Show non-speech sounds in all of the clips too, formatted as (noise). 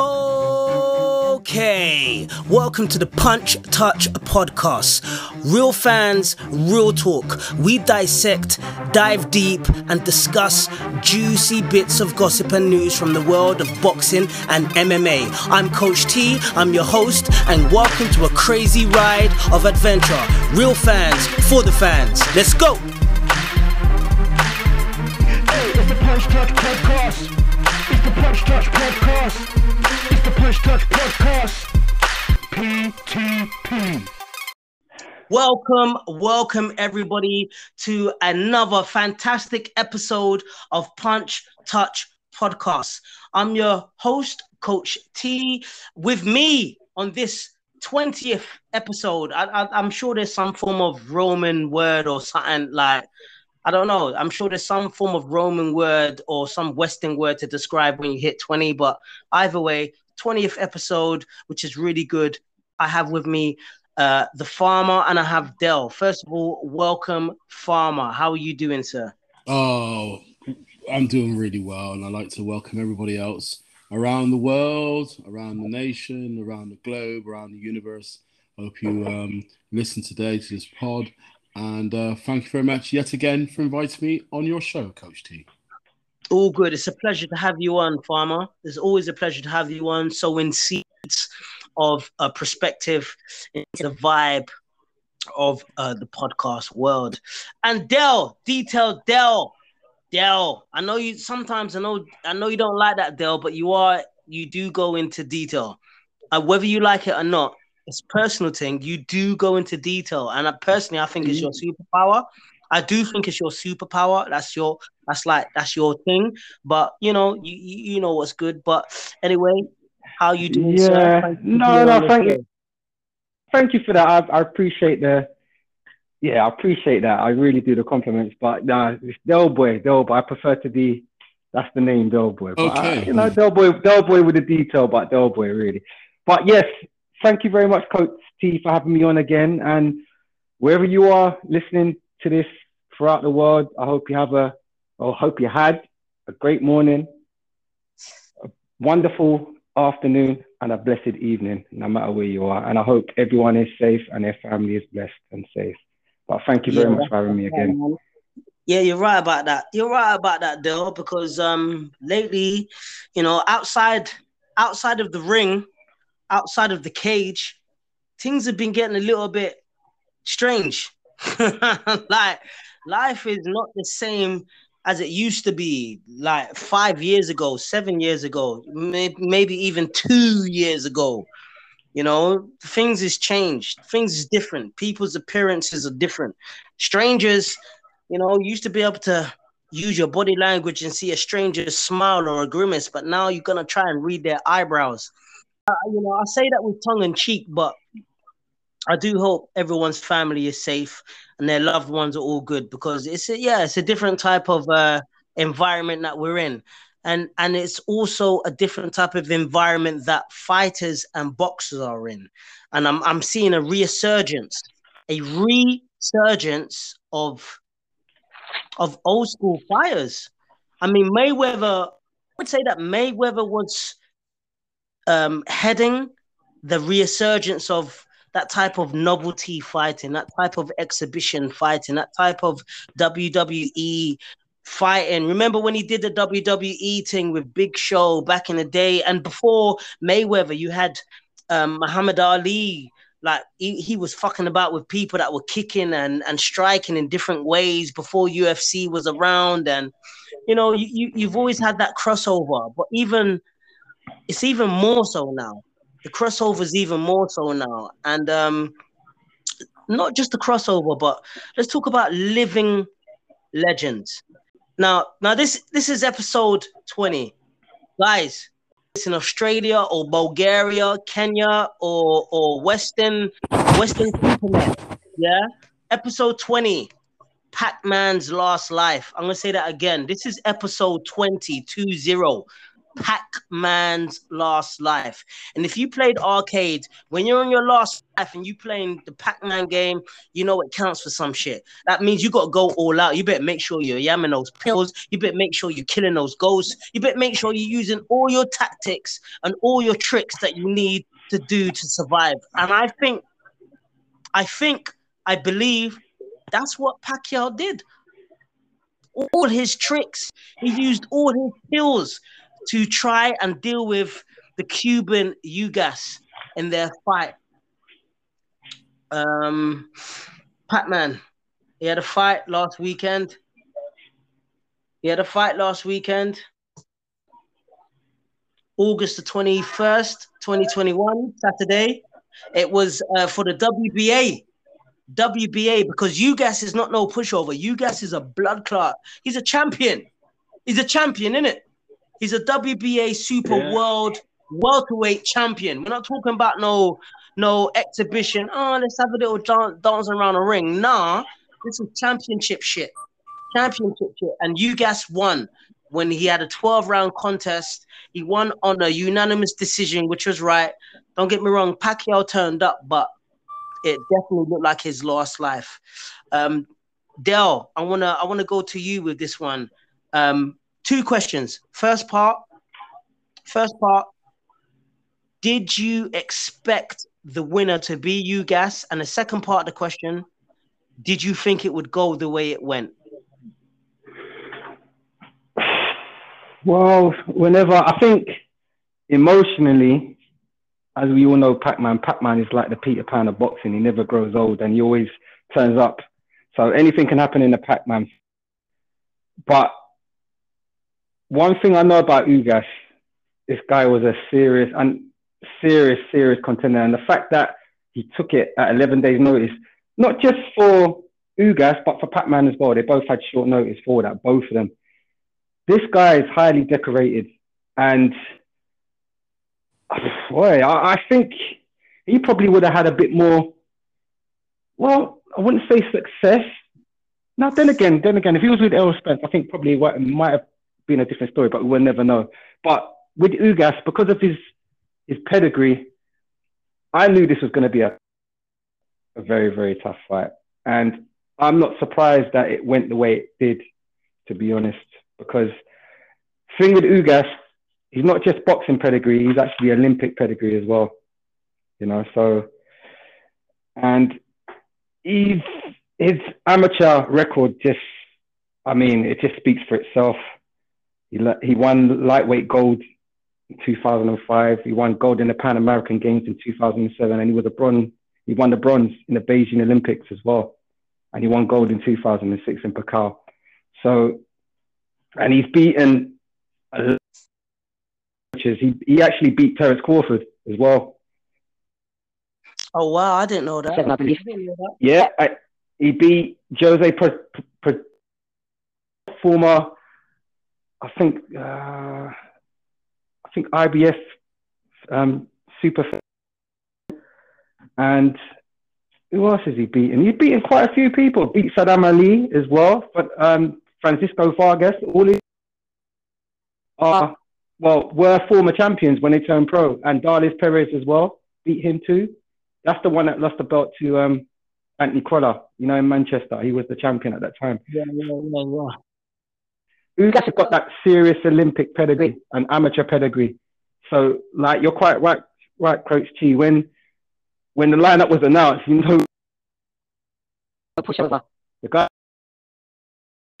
Okay, welcome to the Punch Touch podcast. Real fans, real talk. We dissect, dive deep, and discuss juicy bits of gossip and news from the world of boxing and MMA. I'm Coach T, I'm your host, and welcome to a crazy ride of adventure. Real fans, for the fans. Let's go! Hey, it's the Punch Touch Podcast. It's the Punch Touch Podcast. Punch Touch Podcast. PTP. Welcome, welcome everybody to another fantastic episode of Punch Touch Podcast. I'm your host, Coach T. With me on this 20th episode, I, I'm sure there's some form of Roman word or something like, I don't know. I'm sure there's some form of Roman word or some Western word to describe when you hit 20, but either way, 20th episode, which is really good. I have with me uh, the farmer and I have Dell. First of all, welcome, farmer. How are you doing, sir? Oh, I'm doing really well, and I'd like to welcome everybody else around the world, around the nation, around the globe, around the universe. I hope you um, listen today to this pod, and uh, thank you very much yet again for inviting me on your show, Coach T. All good. It's a pleasure to have you on, farmer. It's always a pleasure to have you on. Sowing seeds of a perspective into the vibe of uh, the podcast world. And Dell, detail Dell, Dell. I know you sometimes. I know. I know you don't like that, Dell, but you are. You do go into detail, uh, whether you like it or not. It's personal thing. You do go into detail, and I, personally, I think it's your superpower. I do think it's your superpower. That's your. That's like that's your thing. But you know, you you, you know what's good. But anyway, how you doing? sir? Yeah, Thank no, being no, thank you, thank you for that. I, I appreciate the, yeah, I appreciate that. I really do the compliments, but nah, it's Del Boy, Del Boy. I prefer to be, that's the name, Del Boy. But I- Okay. you know, Del Boy, Del Boy with the detail, but Del Boy really. But yes, thank you very much, Coach T, for having me on again. And wherever you are listening to this throughout the world, I hope you have a, or hope you had a great morning, a wonderful afternoon, and a blessed evening, no matter where you are. And I hope everyone is safe and their family is blessed and safe. But thank you very Yeah, much for having me again. Yeah, you're right about that. You're right about that, Dale, because um lately, you know, outside outside of the ring, outside of the cage, things have been getting a little bit strange. (laughs) like life is not the same as it used to be like five years ago, seven years ago, may- maybe even two years ago. You know, things has changed. Things is different. People's appearances are different. Strangers, you know, used to be able to use your body language and see a stranger's smile or a grimace, but now you're gonna try and read their eyebrows. Uh, you know, I say that with tongue in cheek, but I do hope everyone's family is safe and their loved ones are all good because it's a, yeah, it's a different type of uh, environment that we're in, and and it's also a different type of environment that fighters and boxers are in, and I'm I'm seeing a resurgence, a resurgence of of old school fighters. I mean, Mayweather. I would say that Mayweather was um, heading the resurgence of that type of novelty fighting, that type of exhibition fighting, that type of WWE fighting. Remember when he did the WWE thing with Big Show back in the day? And before Mayweather, you had um, Muhammad Ali. Like he, he was fucking about with people that were kicking and, and striking in different ways before UFC was around. And you know, you, you you've always had that crossover, but even it's even more so now. The crossover is even more so now, and um, not just the crossover, but let's talk about living legends. Now, now this this is episode twenty, guys. It's in Australia or Bulgaria, Kenya or or Western Western Supernet. Yeah, episode twenty. Pac-Man's last life. I'm gonna say that again. This is episode 20, 20. Pac-Man's last life. And if you played arcade, when you're on your last life and you playing the Pac-Man game, you know it counts for some shit. That means you gotta go all out. You better make sure you're yamming those pills. You better make sure you're killing those ghosts. You better make sure you're using all your tactics and all your tricks that you need to do to survive. And I think, I think, I believe that's what Pacquiao did. All his tricks, he used all his skills to try and deal with the Cuban Ugas in their fight. Um, Pac-Man, he had a fight last weekend. He had a fight last weekend. August the 21st, 2021, Saturday. It was uh, for the WBA. WBA because Ugas is not no pushover. Ugas is a blood clot. He's a champion. He's a champion, isn't it? He's a WBA Super Yeah. World welterweight champion. We're not talking about no no exhibition. Oh, let's have a little dance, dance around a ring. Nah, this is championship shit. Championship shit. And Ugas won when he had a 12 round contest. He won on a unanimous decision, which was right. Don't get me wrong, Pacquiao turned up, but it definitely looked like his last life. Um, Dell, I wanna I wanna go to you with this one. Um, two questions. First part, first part. Did you expect the winner to be Ugas? And the second part of the question, did you think it would go the way it went? Well, whenever I think emotionally, as we all know, Pac-Man, Pac-Man is like the Peter Pan of boxing. He never grows old and he always turns up. So anything can happen in the Pac-Man. But one thing I know about Ugas, this guy was a serious and serious, serious contender. And the fact that he took it at 11 days notice, not just for Ugas, but for Pac-Man as well. They both had short notice for that, both of them this guy is highly decorated and (sighs) boy, I, I think he probably would have had a bit more well, I wouldn't say success. Now then again, then again, if he was with Errol Spence, I think probably might have been a different story, but we'll never know. But with Ugas, because of his his pedigree, I knew this was going to be a, a very, very tough fight. And I'm not surprised that it went the way it did, to be honest because thing with Ugas, he's not just boxing pedigree, he's actually Olympic pedigree as well. You know, so and he's his amateur record just I mean, it just speaks for itself. He he won lightweight gold in 2005. He won gold in the Pan American Games in 2007, and he was a bronze. He won the bronze in the Beijing Olympics as well, and he won gold in 2006 in Pacquiao. So and he's beaten a lot of coaches. He he actually beat Terence Crawford as well. Oh wow, I didn't know that. I didn't know that. Yeah, I, he beat Jose Pro, Pro, former, I think, uh, I think IBF um, super, and who else has he beaten? He's beaten quite a few people. Beat Saddam Ali as well, but um, Francisco Vargas. All these are well were former champions when they turned pro, and Darleys Perez as well beat him too. That's the one that lost the belt to um, Anthony Crolla, you know, in Manchester. He was the champion at that time. Yeah, yeah, yeah, yeah. Ugas has got that serious Olympic pedigree and amateur pedigree. So, like, you're quite right, right, Coach T. When when the lineup was announced, you know, pushover. the guy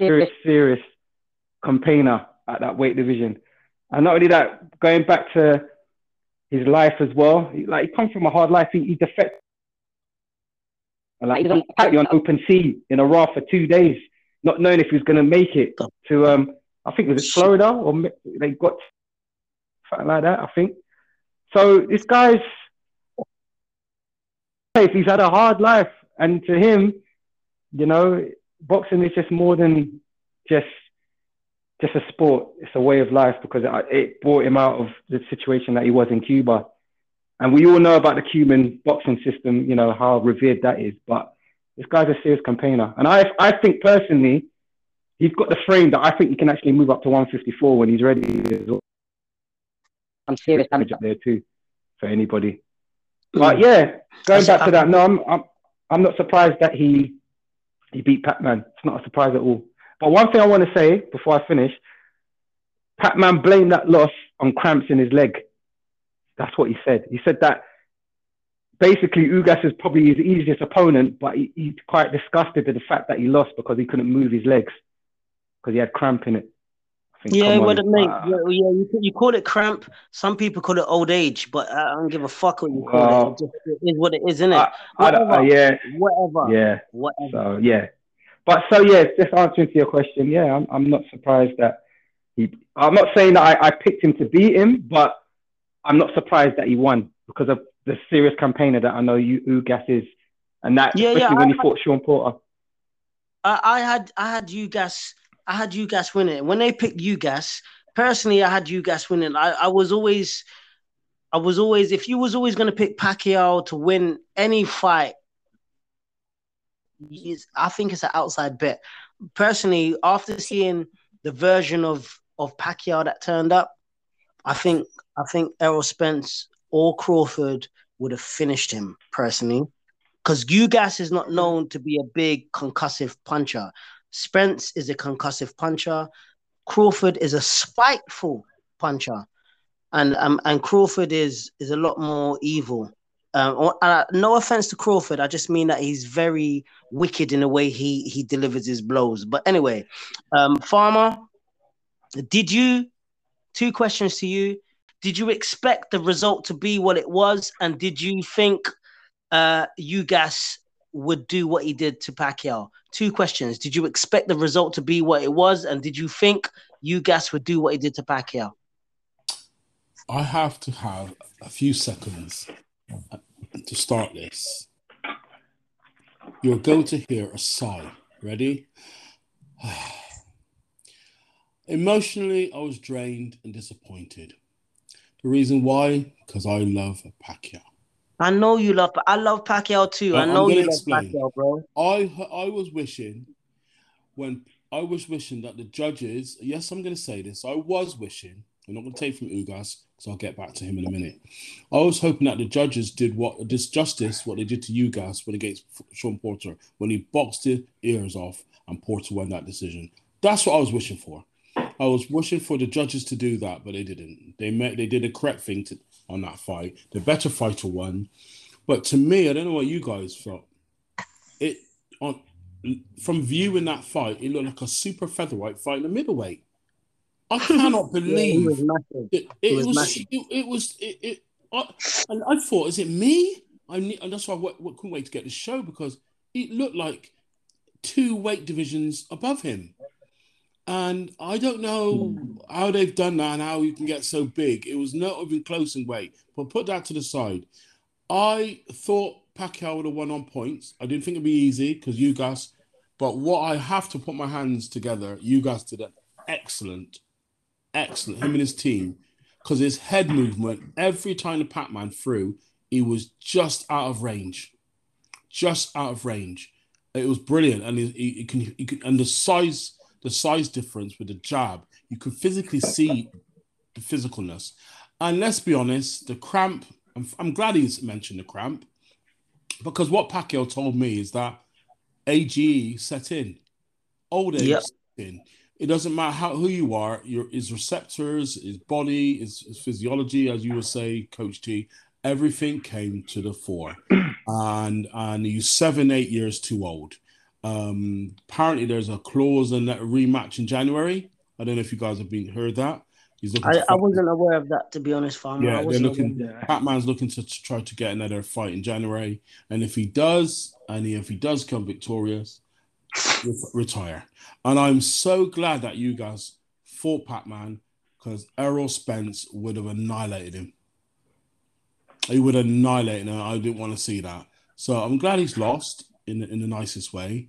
serious, serious campaigner at that weight division. And not only that, going back to his life as well, like he comes from a hard life. He, he defected, and like He was on- apparently on open sea in a raft for two days, not knowing if he was going to make it to um, I think was it Florida or they got something like that. I think. So this guy's he's had a hard life, and to him, you know, boxing is just more than just just a sport. It's a way of life because it, it brought him out of the situation that he was in Cuba. And we all know about the Cuban boxing system, you know, how revered that is. But this guy's a serious campaigner. And I, I think personally, he's got the frame that I think he can actually move up to 154 when he's ready. I'm serious damage up there too for anybody. Mm. But yeah, going back to that, no, I'm I'm I'm not surprised that he he beat Pac-Man. It's not a surprise at all. But one thing I want to say before I finish, Pac-Man blamed that loss on cramps in his leg. That's what he said. He said that basically Ugas is probably his easiest opponent, but he, he's quite disgusted with the fact that he lost because he couldn't move his legs because he had cramp in it. Think, Yeah, what it mate. uh, Yeah, yeah, you, you call it cramp. Some people call it old age, but I don't give a fuck what you call Well, it. It, just, it is what it is, isn't it? I, I don't- uh, yeah, Whatever. yeah. Whatever. So yeah, but so yeah, just answering to your question, yeah, I'm I'm not surprised that he. I'm not saying that I, I picked him to beat him, but I'm not surprised that he won because of the serious campaigner that I know you Ugas is, and that Yeah, especially yeah, when I- he fought Sean Porter. I, I had I had UGAS I had you UGAS winning. When they picked you UGAS, personally, I had you UGAS winning. I, I was always I was always if you was always going to pick Pacquiao to win any fight, I think it's an outside bet. Personally, after seeing the version of of Pacquiao that turned up, I think I think Errol Spence or Crawford would have finished him personally because Ugas is not known to be a big concussive puncher. Spence is a concussive puncher. Crawford is a spiteful puncher, and um, and Crawford is is a lot more evil. Um, or- uh, no offense to Crawford, I just mean that he's very wicked in the way he he delivers his blows. But anyway, um, Farmer, did you? Two questions to you. Did you expect the result to be what it was, and did you think uh, Ugas would do what he did to Pacquiao? Two questions. Did you expect the result to be what it was? And did you think Ugas would do what he did to Pacquiao? I have to have a few seconds to start this. You're going to hear a sigh. Ready? (sighs) Emotionally, I was drained and disappointed. The reason why? Because I love Pacquiao. I know you love, I love Pacquiao too. I I'm know you love explain. Pacquiao, bro. I I was wishing when I was wishing that the judges, yes, I'm going to say this. I was wishing. I'm not going to take from Ugas because I'll get back to him in a minute. I was hoping that the judges did what this justice what they did to Ugas when against Sean Porter when he boxed his ears off and Porter won that decision. That's what I was wishing for. I was wishing for the judges to do that, but they didn't. They met. They did the correct thing to, on that fight. The better fighter won. But to me, I don't know what you guys felt. It on from viewing that fight, it looked like a super featherweight fight in the middleweight. I (laughs) cannot Yeah, he believe was massive. it, It it was was, it, it was it, it I, and I thought, is it me? I ne- and that's why I wa- wa- couldn't wait to get the show because it looked like two weight divisions above him. And I don't know how they've done that and how you can get so big. It was not even close in weight. But put that to the side. I thought Pacquiao would have won on points. I didn't think it'd be easy because Ugas. But what I have to put my hands together, Ugas did an excellent, excellent. Him and his team, because his head movement every time the Pac-Man threw, he was just out of range, just out of range. It was brilliant, and he, he, he can, he can, and the size, the size difference with the jab, you could physically see the physicalness. And let's be honest, the cramp. I'm, I'm glad he's mentioned the cramp, because what Pacquiao told me is that AGE set in, old age Yep. set in. It doesn't matter how who you are, your his receptors, his body, his, his physiology, as you would say, Coach T. Everything came to the fore, (clears throat) and and he's seven, eight years too old. Um, apparently, there's a clause in that rematch in January. I don't know if you guys have been heard that. He's looking. I, I wasn't aware of that, to be honest, Farmer. I yeah, they're wasn't looking. Pac-Man's looking to, to try to get another fight in January, and if he does, and if he does come victorious, retire. And I'm so glad that Ugas fought Pac-Man because Errol Spence would have annihilated him. He would have annihilated him. I didn't want to see that. So I'm glad he's lost in the, in the nicest way.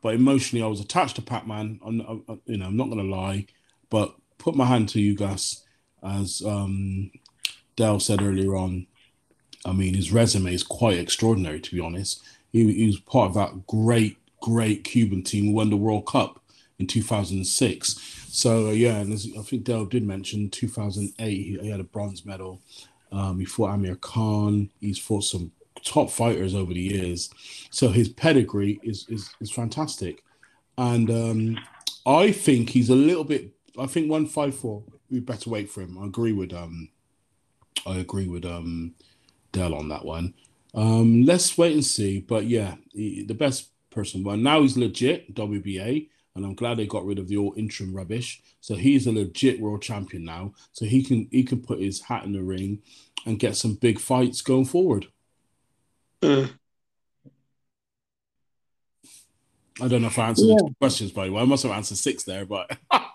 But emotionally, I was attached to Pac-Man. I'm, I, you know, I'm not going to lie, but put my hand to you guys, as um, Dale said earlier on. I mean, his resume is quite extraordinary, to be honest. He, he was part of that great, great Cuban team who won the World Cup in 2006. So uh, yeah, and as I think Dale did mention, 2008 he, he had a bronze medal. Um, he fought Amir Khan. He's fought some top fighters over the years. So his pedigree is is, is fantastic, and um, I think he's a little bit. I think 154 we better wait for him. I agree with um, I agree with um, Dell on that one. Um, let's wait and see. But yeah, he, the best person. Well, now he's legit WBA, and I'm glad they got rid of the all interim rubbish. So he's a legit world champion now. So he can he can put his hat in the ring and get some big fights going forward. I don't know if I answered Yeah. the questions, by the way. I must have answered six there, but (laughs) I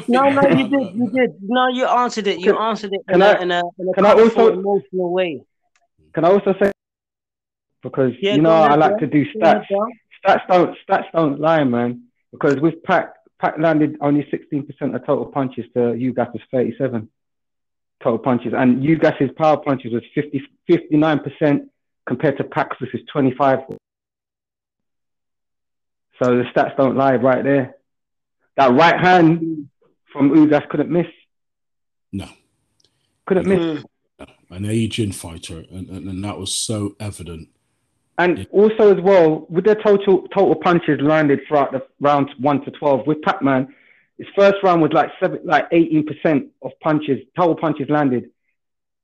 think No, no, you did, you did. No, you answered it. You Can- answered it can in, a I- in a in a can I also- emotional way. Can I also say because Yeah, you know ahead, I like Dale. to do stats. Stats don't stats don't lie, man. Because with Pac, Pac landed only 16% of total punches to Ugas's 37 total punches, and Ugas's power punches was 50, 59% compared to Pac's, which is 25. So the stats don't lie right there. That right hand from Ugas couldn't miss. no, Couldn't miss. Mm. an aging fighter, and, and, and that was so evident. And also as well, with their total total punches landed throughout the rounds one to twelve, with Pac-Man, his first round was like seven, like eighteen percent of punches, total punches landed,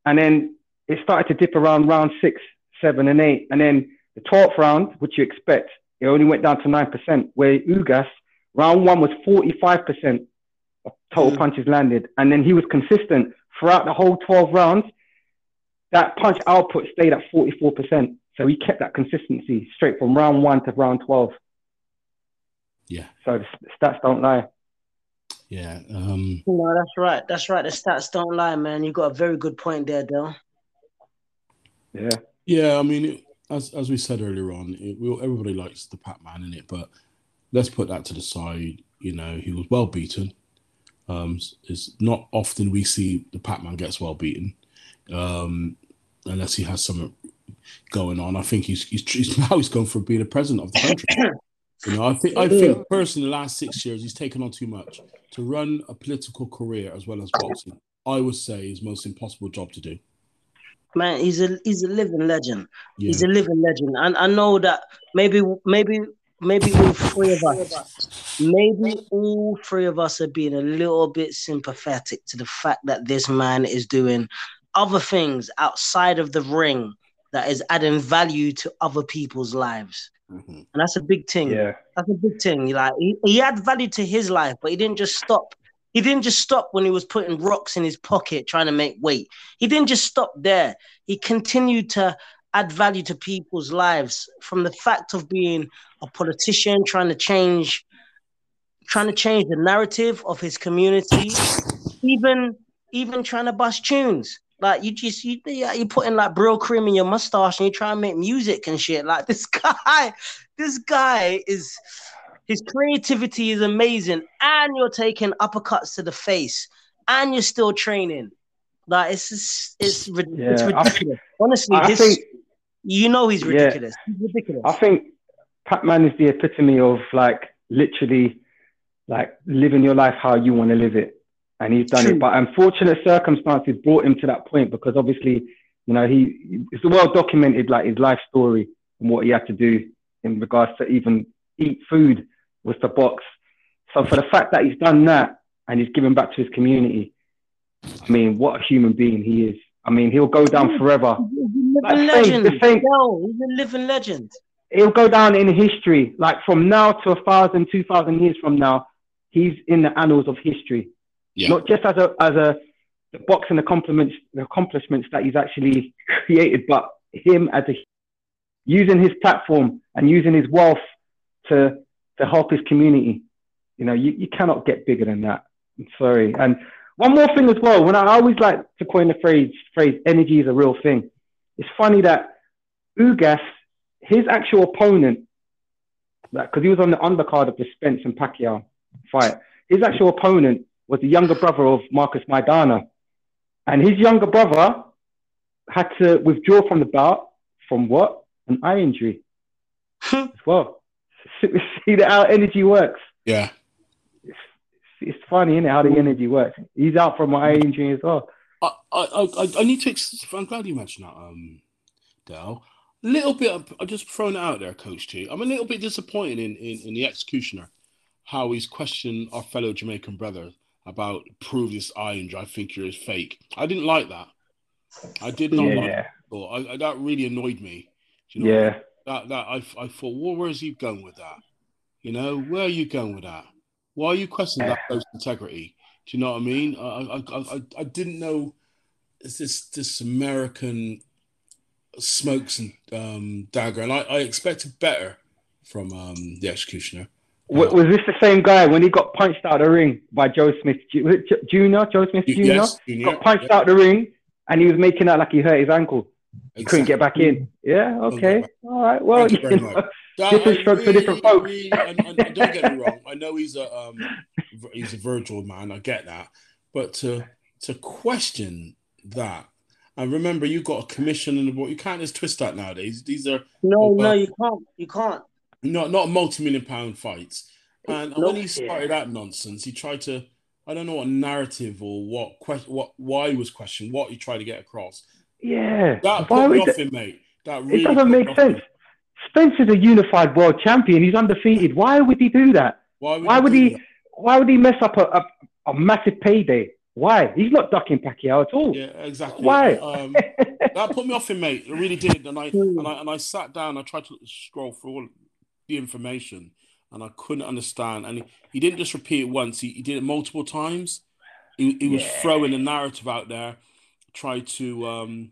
and then it started to dip around round six, seven, and eight, and then the twelfth round, which you expect, it only went down to nine percent. Where Ugas, round one was forty-five percent of total Mm. punches landed, and then he was consistent throughout the whole twelve rounds. That punch output stayed at forty-four percent. So he kept that consistency straight from round one to round 12. Yeah, So the stats don't lie. yeah. Um, No, that's right. That's right. The stats don't lie, man. You got a very good point there, Dale. Yeah. Yeah, I mean, it, as as we said earlier on, it, we, everybody likes the Pac-Man in it, but let's put that to the side. You know, he was well beaten. Um, it's not often we see the Pac-Man gets well beaten, um, unless he has something going on. I think he's, he's, he's (laughs) now he's going for being the president of the country. (coughs) You know, I think I think personally, the last six years he's taken on too much to run a political career as well as boxing. I would say is most impossible job to do. Man, he's a he's a living legend. Yeah, He's a living legend. And I know that maybe maybe maybe all three of us maybe all three of us are being a little bit sympathetic to the fact that this man is doing other things outside of the ring that is adding value to other people's lives. Mhm. And that's a big thing. Yeah. That's a big thing. Like he, he had value to his life, but he didn't just stop. He didn't just stop when he was putting rocks in his pocket trying to make weight. He didn't just stop there. He continued to add value to people's lives from the fact of being a politician, trying to change, trying to change the narrative of his community, even even trying to bust tunes. Like you just you you putting like Brylcreem in your mustache and you try and make music and shit. Like (laughs) this guy, this guy is his creativity is amazing, and you're taking uppercuts to the face, and you're still training. Like it's just, it's it's Yeah, I- ridiculous. Honestly, I this think you know he's Yeah. ridiculous. He's ridiculous. I think Pac-Man is the epitome of like literally like living your life how you want to live it. And he's done True. it. But unfortunate circumstances brought him to that point because obviously, you know, he it's well documented like his life story and what he had to do in regards to even eat food was to box. So for the fact that he's done that and he's given back to his community, I mean, what a human being he is. I mean, he'll go down forever. He's a Like, living same- legend. the same- Yo, he's a living legend. He'll go down in history. Like from now to a thousand, two thousand years from now, he's in the annals of history. Yeah. Not just as a as a the boxing accomplishments, the accomplishments that he's actually (laughs) created, but him as a using his platform and using his wealth to to help his community. You know, you, you cannot get bigger than that. I'm sorry. And one more thing as well, when I always like to coin the phrase phrase energy is a real thing. It's funny that Ugas, his actual opponent, because he was on the undercard of the Spence and Pacquiao fight, his actual opponent was the younger brother of Marcos Maidana. And his younger brother had to withdraw from the bout from what? An eye injury as well. (laughs) See that how energy works. Yeah, it's funny, isn't it, how the energy works. He's out from my injury as well. I, I, I, I need to. Ex- I'm glad you mentioned that, um, Dale. A little bit. Of, I'm just throwing it out there, Coach T. I'm a little bit disappointed in, in, in the executioner, how he's questioned our fellow Jamaican brother about prove this eye injury. I think you're a fake. I didn't like that. I did not like Yeah, that. I, I, that really annoyed me. Do you know yeah, that that I, I thought, well, where is he going with that? You know, where are you going with that? Why are you questioning that close integrity? Do you know what I mean? I I, I, I- didn't know it's this this American smokes and um, dagger, and I, I expected better from um, the executioner. W- was this the same guy when he got punched out of the ring by Joe Smith Ju- was it Ju- Jr. Joe Smith Jr. Yes, Junior, got punched yeah, out of the ring, and he was making out like he hurt his ankle. He couldn't get back in. Yeah, Couldn't okay, get all right. Well, you you know, Different I strokes for different folks. really- and, and don't get me wrong. I know he's a um, he's a Virgil man. I get that, but to to question that, and remember, you got a commission and the board. You can't just twist that nowadays. These are No, no, you can't. You can't. not not multi-million pound fights. And Nope. when he started that nonsense, he tried to I don't know what narrative or what question, what why he was questioned, what he tried to get across. Yeah. That Why put me would off that- mate. That really it doesn't make off sense. Spencer's a unified world champion. He's undefeated. Why would he do that? Why would, Why would do he? that? Why would he mess up a, a, a massive payday? Why? He's not ducking Pacquiao at all. Yeah, exactly. Why? Um, (laughs) that put me off him, mate. It really did. And I Hmm. and I and I sat down. I tried to scroll through all the information, and I couldn't understand. And he, he didn't just repeat it once. He, he did it multiple times. He, he was Yeah. throwing a narrative out there, tried to um,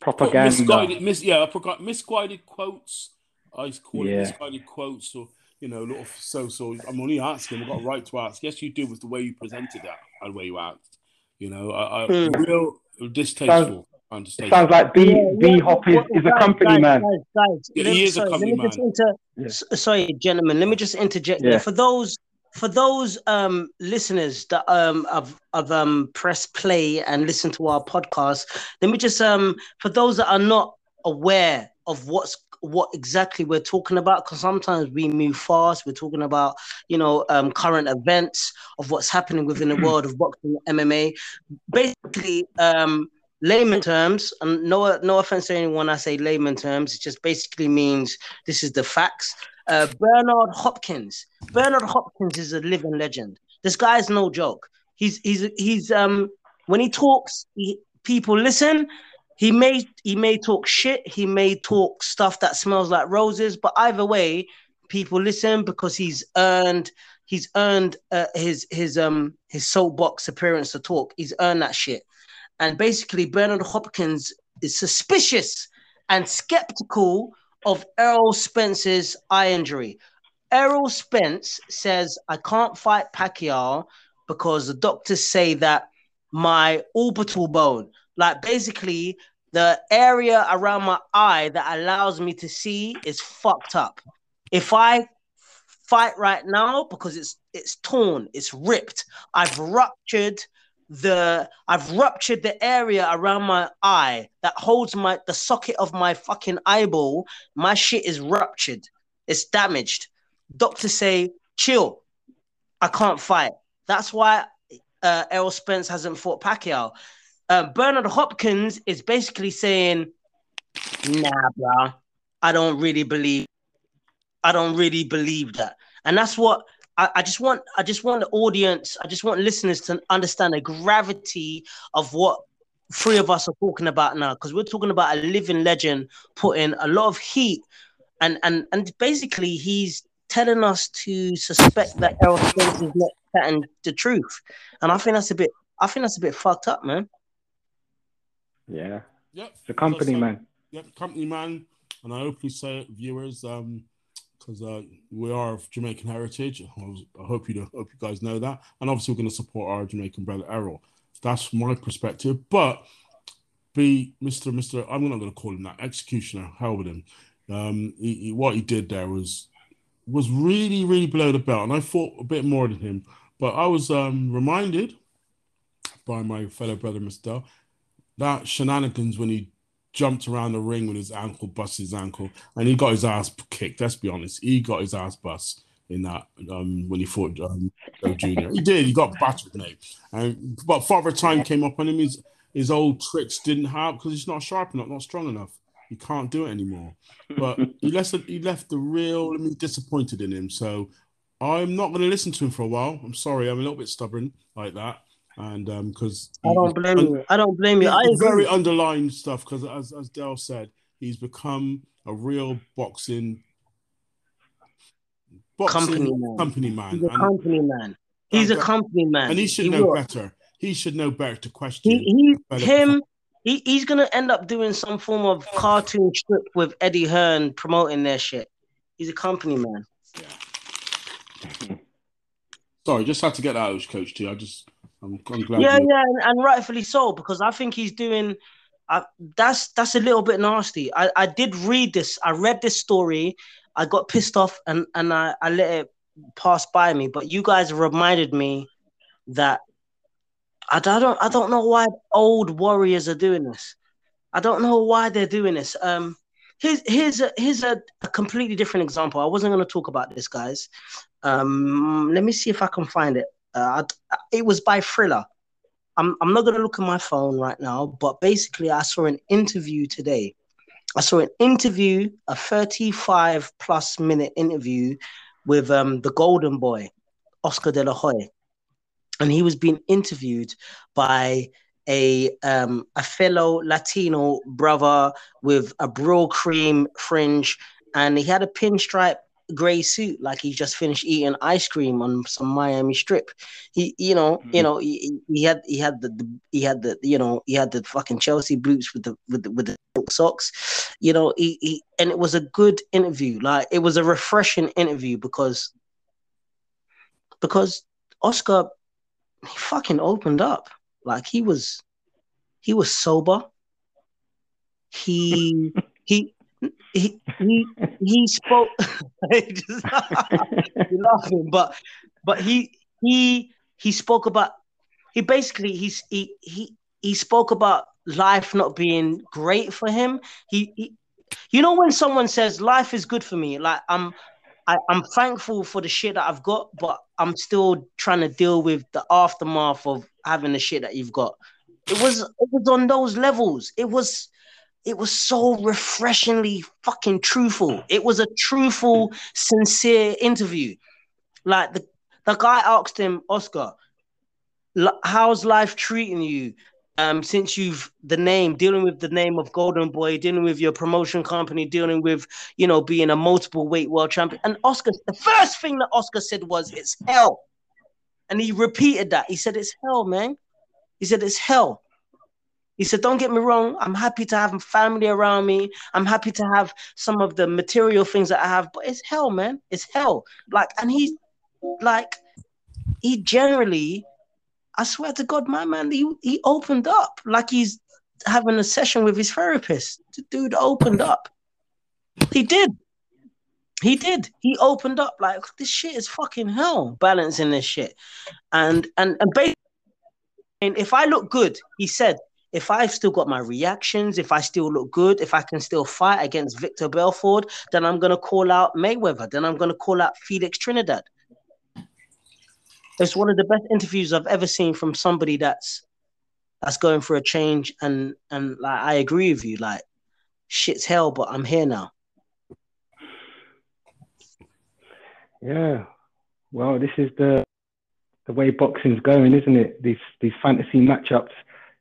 put Propaganda. misguided, mis, yeah, proga- misguided quotes. I call it Yeah. misguided quotes, or you know, little so so. I'm only asking. I've got a right to ask. Yes, you do with the way you presented that and the way you asked. You know, I, I Hmm. real distasteful. and It sounds like B Yeah, B what- Hop is, what- is a company guys, man. Guys, guys, Yeah, he me- is a company let me just man. inter- Yeah. s- sorry, gentlemen. Let me just interject Yeah. for those for those um listeners that um have, have um pressed play and listened to our podcast. Let me just um for those that are not aware of what's what exactly we're talking about because sometimes we move fast we're talking about you know um current events of what's happening within the world of boxing mma basically um layman terms, and no no offense to anyone I say layman terms, it just basically means this is the facts. Uh, Bernard Hopkins. Bernard Hopkins is a living legend. This guy's no joke. He's he's he's um when he talks, he, people listen. He may he may talk shit. He may talk stuff that smells like roses. But either way, people listen because he's earned he's earned uh, his his um his soapbox appearance to talk. He's earned that shit. And basically, Bernard Hopkins is suspicious and skeptical of Errol Spence's eye injury. Errol Spence says, I can't fight Pacquiao because the doctors say that my orbital bone, like basically the area around my eye that allows me to see, is fucked up. If I fight right now because it's it's torn, it's ripped, I've ruptured the I've ruptured the area around my eye that holds my the socket of my fucking eyeball. My shit is ruptured. It's damaged. Doctors say, chill. I can't fight. That's why uh, Errol Spence hasn't fought Pacquiao. Uh, Bernard Hopkins is basically saying, nah, bro, I don't really believe. I don't really believe that. And that's what I, I just want I just want the audience, I just want listeners to understand the gravity of what three of us are talking about now. Because we're talking about a living legend putting a lot of heat and and and basically he's telling us to suspect that Errol Spence is not telling the truth. And I think that's a bit I think that's a bit fucked up, man. Yeah, Yep. the company That's, man. Yep, company man, and I hope you say it, viewers, um, because uh, we are of Jamaican heritage. I, hope you hope you guys know that, and obviously we're going to support our Jamaican brother Errol. That's my perspective. But be Mister Mister, I'm not going to call him that executioner. Hell with him. Um, he, he- what he did there was was really really below the belt, and I thought a bit more than him. But I was um, reminded by my fellow brother Mister that shenanigans when he jumped around the ring with his ankle, busted his ankle, and he got his ass kicked. Let's be honest, he got his ass bust. in that um, when he fought um, Joe Jr. He did. He got battered, mate. And but Father Time came up on him. His his old tricks didn't help because he's not sharp enough, not strong enough. He can't do it anymore. But he (laughs) left he left the real. I mean, disappointed in him. So I'm not going to listen to him for a while. I'm sorry. I'm a little bit stubborn like that. And um because I don't blame you. I don't blame you. I agree. very underlying stuff because as as Dell said, he's become a real boxing boxing Company man. company man. He's a And- company man. He's a and- company man. and he should He know will. better. He should know better to question. He, he him. He, he's gonna end up doing some form of cartoon strip with Eddie Hearn promoting their shit. He's a company man. Yeah. Sorry, just had to get that out, Coach T. I just, I'm, I'm glad. Yeah, you- yeah, and, and rightfully so because I think he's doing. That's that's a little bit nasty. I, I did read this. I read this story. I got pissed off and and I, I let it pass by me. But you guys reminded me that I, don't I don't know why old warriors are doing this. I don't know why they're doing this. Um, here's here's a here's a, a completely different example. I wasn't going to talk about this, guys. Um, let me see if I can find it. Uh, it was by Thriller. I'm I'm not gonna look at my phone right now, but basically I saw an interview today. I saw an interview, a 35 plus minute interview with um the Golden Boy, Oscar De La Hoya, and he was being interviewed by a um a fellow Latino brother with a Brylcreem fringe, and he had a pinstripe gray suit like he just finished eating ice cream on some Miami strip. He, you know, mm-hmm. you know, he, he had he had the, the he had the you know he had the fucking Chelsea boots with the with the, with the socks, you know. He, he and it was a good interview. Like it was a refreshing interview because because Oscar he fucking opened up. Like he was he was sober. He (laughs) he he he he spoke (laughs) Just- you're (laughs) laughing, but but he he he spoke about he basically he's he he he spoke about life not being great for him. He, he you know when someone says life is good for me, like I'm I, I'm thankful for the shit that I've got, but I'm still trying to deal with the aftermath of having the shit that you've got. It was it was on those levels. It was it was so refreshingly fucking truthful. It was a truthful, sincere interview. Like the the guy asked him, Oscar, how's life treating you? Um, since you've the name dealing with the name of Golden Boy, dealing with your promotion company, dealing with you know being a multiple weight world champion, and Oscar, the first thing that Oscar said was, "It's hell," and he repeated that. He said, "It's hell, man." He said, "It's hell." He said, Don't get me wrong, I'm happy to have family around me. I'm happy to have some of the material things that I have, but it's hell, man. It's hell. Like, and he's like, he generally, I swear to God, my man, he, he opened up like he's having a session with his therapist. The dude opened up. He did. He did. He opened up like this shit is fucking hell, balancing this shit. And and and basically, if I look good, he said, if I've still got my reactions, if I still look good, if I can still fight against Victor Belfort, then I'm gonna call out Mayweather. Then I'm gonna call out Felix Trinidad. It's one of the best interviews I've ever seen from somebody that's that's going for a change. And and like I agree with you, like shit's hell, but I'm here now. Yeah. Well, this is the the way boxing's going, isn't it? These these fantasy matchups.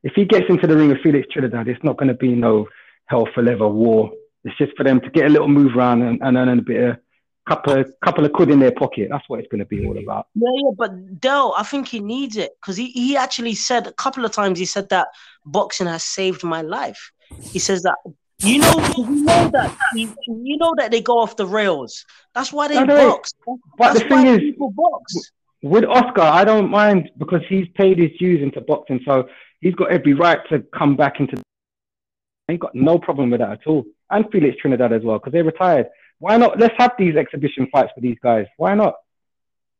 If he gets into the ring with Felix Trinidad, it's not going to be no hell for leather war. It's just for them to get a little move around and, and earn a bit of couple of couple of quid in their pocket. That's what it's going to be all about. Yeah, yeah, but Dell, I think he needs it because he, he actually said a couple of times he said that boxing has saved my life. He says that you know you know that you know that they go off the rails. That's why they No, no, box. But That's the thing why is, people box. with Oscar, I don't mind because he's paid his dues into boxing, so he's got every right to come back into. He's got no problem with that at all, and Felix Trinidad as well because they're retired. Why not? Let's have these exhibition fights for these guys. Why not?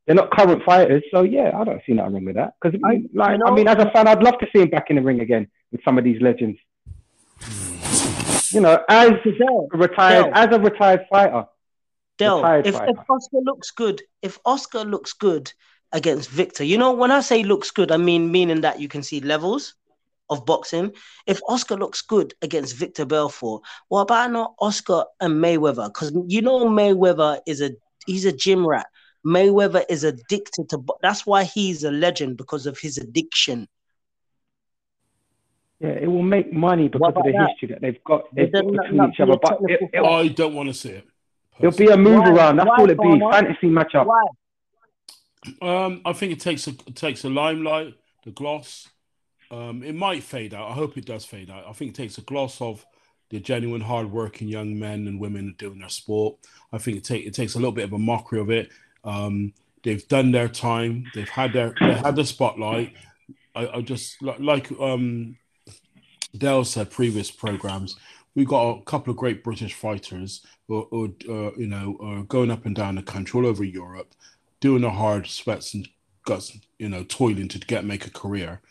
They're not current fighters, so yeah, I don't see nothing wrong with that. Because, I- like, you know- I mean, as a fan, I'd love to see him back in the ring again with some of these legends. You know, as a retired, Dell. as a retired fighter. Del, Retired if, if. Oscar looks good, if Oscar looks good against Victor, you know, when I say looks good, I mean meaning that you can see levels of boxing. If Oscar looks good against Victor Belfort, what about not Oscar and Mayweather? Because you know Mayweather is a he's a gym rat. Mayweather is addicted to. bo- That's why he's a legend because of his addiction. Yeah, it will make money because of the that? history that they've got, they've got between not each other. But it, it'll, I don't want to see it. it'll be a move Why? around. That's Why, all it be. Fantasy matchup. Why? Um, I think it takes a it takes a limelight, the gloss. Um, it might fade out. I hope it does fade out. I think it takes a gloss of the genuine, hardworking young men and women doing their sport. I think it take it takes a little bit of a mockery of it. Um, they've done their time. They've had their they had the spotlight. I, I just li- like um, Dale said previous programs. We've got a couple of great British fighters, or, or uh, you know, uh, going up and down the country, all over Europe, doing the hard sweats and guts, you know, toiling to get make a career.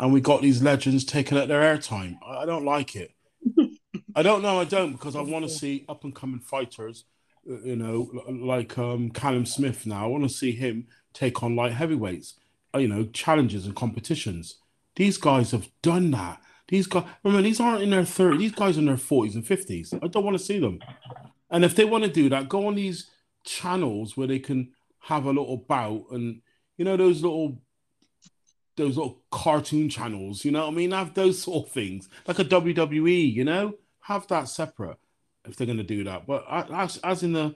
And we got these legends taking up their airtime. I, I don't like it. (laughs) I don't know. I don't because I want to see up and coming fighters, uh, you know, like um, Callum Smith. Now I want to see him take on light heavyweights, uh, you know, challenges and competitions. These guys have done that. These guys, remember, these aren't in their 30s. These guys are in their 40s and 50s. I don't want to see them. And if they want to do that, go on these channels where they can have a little bout and you know those little those little cartoon channels, you know what I mean? Have those sort of things like a WWE, you know, have that separate if they're going to do that. But as, as in the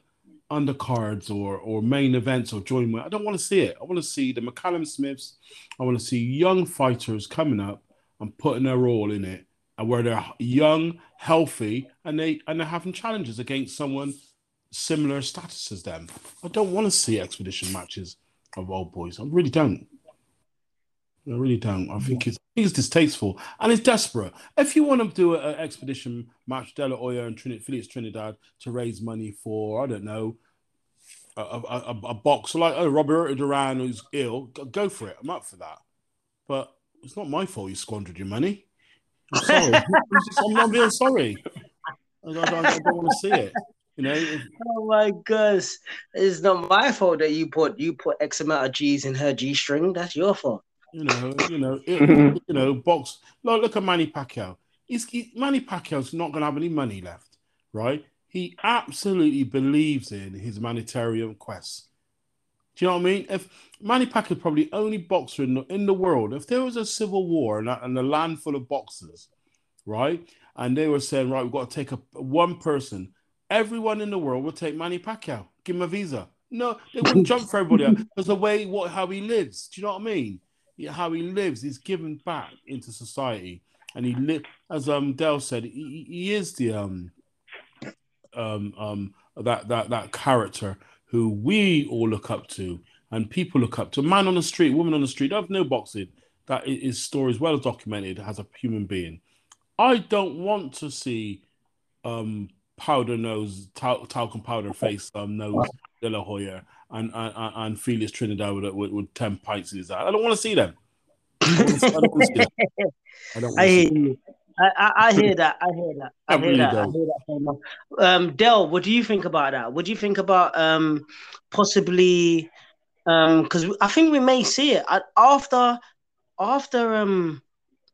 undercards or or main events or join, I don't want to see it. I want to see the McCallum Smiths. I want to see young fighters coming up and putting their all in it, and where they're young, healthy, and they and they're having challenges against someone similar status as them. I don't want to see expedition matches of old boys. I really don't. I really don't. I think it's, I think it's distasteful and it's desperate. If you want to do an expedition match, De La Hoya and Trinidad, Felix Trinidad to raise money for, I don't know, a, a, a, boxer like oh, Roberto Duran who's ill, go, go for it. I'm up for that. But it's not my fault you squandered your money. I'm sorry. (laughs) I'm, not being sorry. I, I I don't want to see it. You know, Oh my gosh, it's not my fault that you put you put X amount of G's in her G string. That's your fault. you know, you know, (laughs) it, you know, box. Look, look at Manny Pacquiao. He's he, Manny Pacquiao's not going to have any money left, right? He absolutely believes in his humanitarian quest. Do you know what I mean? If Manny Pacquiao probably the only boxer in the, in the world, if there was a civil war and a, and a land full of boxers, right, and they were saying, right, we've got to take a one person, everyone in the world would take Manny Pacquiao, give him a visa. No, they wouldn't (laughs) jump for everybody because the way what how he lives. Do you know what I mean? How he lives, he's given back into society, and he live as um Dell said, he, he is the um um um that that that character who we all look up to and people look up to. Man on the street, woman on the street. I've no boxing. That his story is well documented as a human being. I don't want to see um powder nose, tal- talcum powder face um nose De La Hoya and and, and- and Felix Trinidad with, with, with ten pints in his eye. I don't want to see them. I don't wanna- I don't see them. (laughs) I don't wanna I see hear you. I, I, I hear that. I hear that. I, I hear really that. I don't. hear that. Um, Del, what do you think about that? What do you think about um possibly um because I think we may see it after after um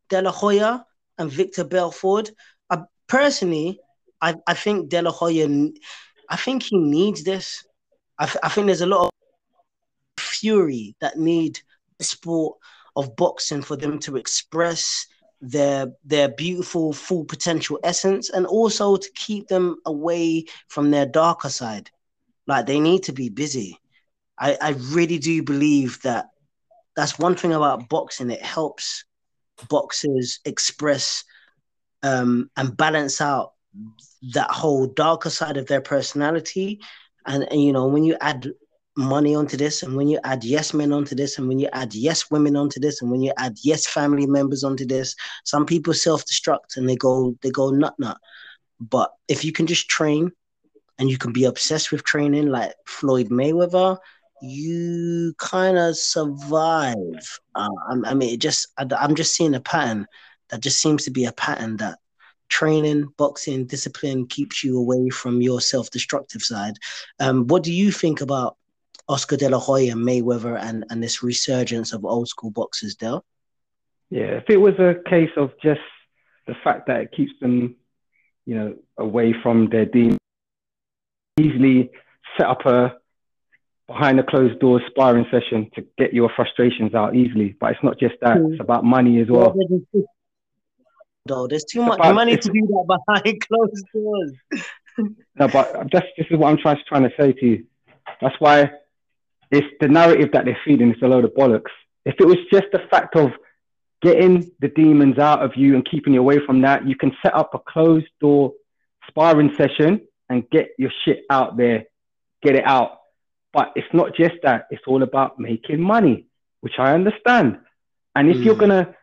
De La Hoya and Victor Belfort. I, personally, I I think De La Hoya. I think he needs this. I, th- I think there's a lot of fury that need the sport of boxing for them to express their their beautiful full potential essence and also to keep them away from their darker side like they need to be busy i i really do believe that that's one thing about boxing it helps boxers express um and balance out that whole darker side of their personality. And, and you know when you add money onto this and when you add yes men onto this and when you add yes women onto this and when you add yes family members onto this some people self-destruct and they go they go nut nut but if you can just train and you can be obsessed with training like floyd mayweather you kind of survive. Uh, I, I mean it just I, i'm just seeing a pattern that just seems to be a pattern that training, boxing, discipline keeps you away from your self-destructive side. Um, what do you think about Oscar De La Hoya, Mayweather, and and this resurgence of old school boxers, Del? Yeah, if it was a case of just the fact that it keeps them, you know, away from their demons, easily set up a behind the closed doors sparring session to get your frustrations out easily. But it's not just that; Mm. it's about money as well. Though there's too much about- money to do that behind (laughs) closed doors. (laughs) No, but that's this is what I'm trying trying to say to you. That's why it's the narrative that they're feeding is a load of bollocks. If it was just the fact of getting the demons out of you and keeping you away from that, you can set up a closed door sparring session and get your shit out there, get it out. But it's not just that; it's all about making money, which I understand. And if you're Mm. gonna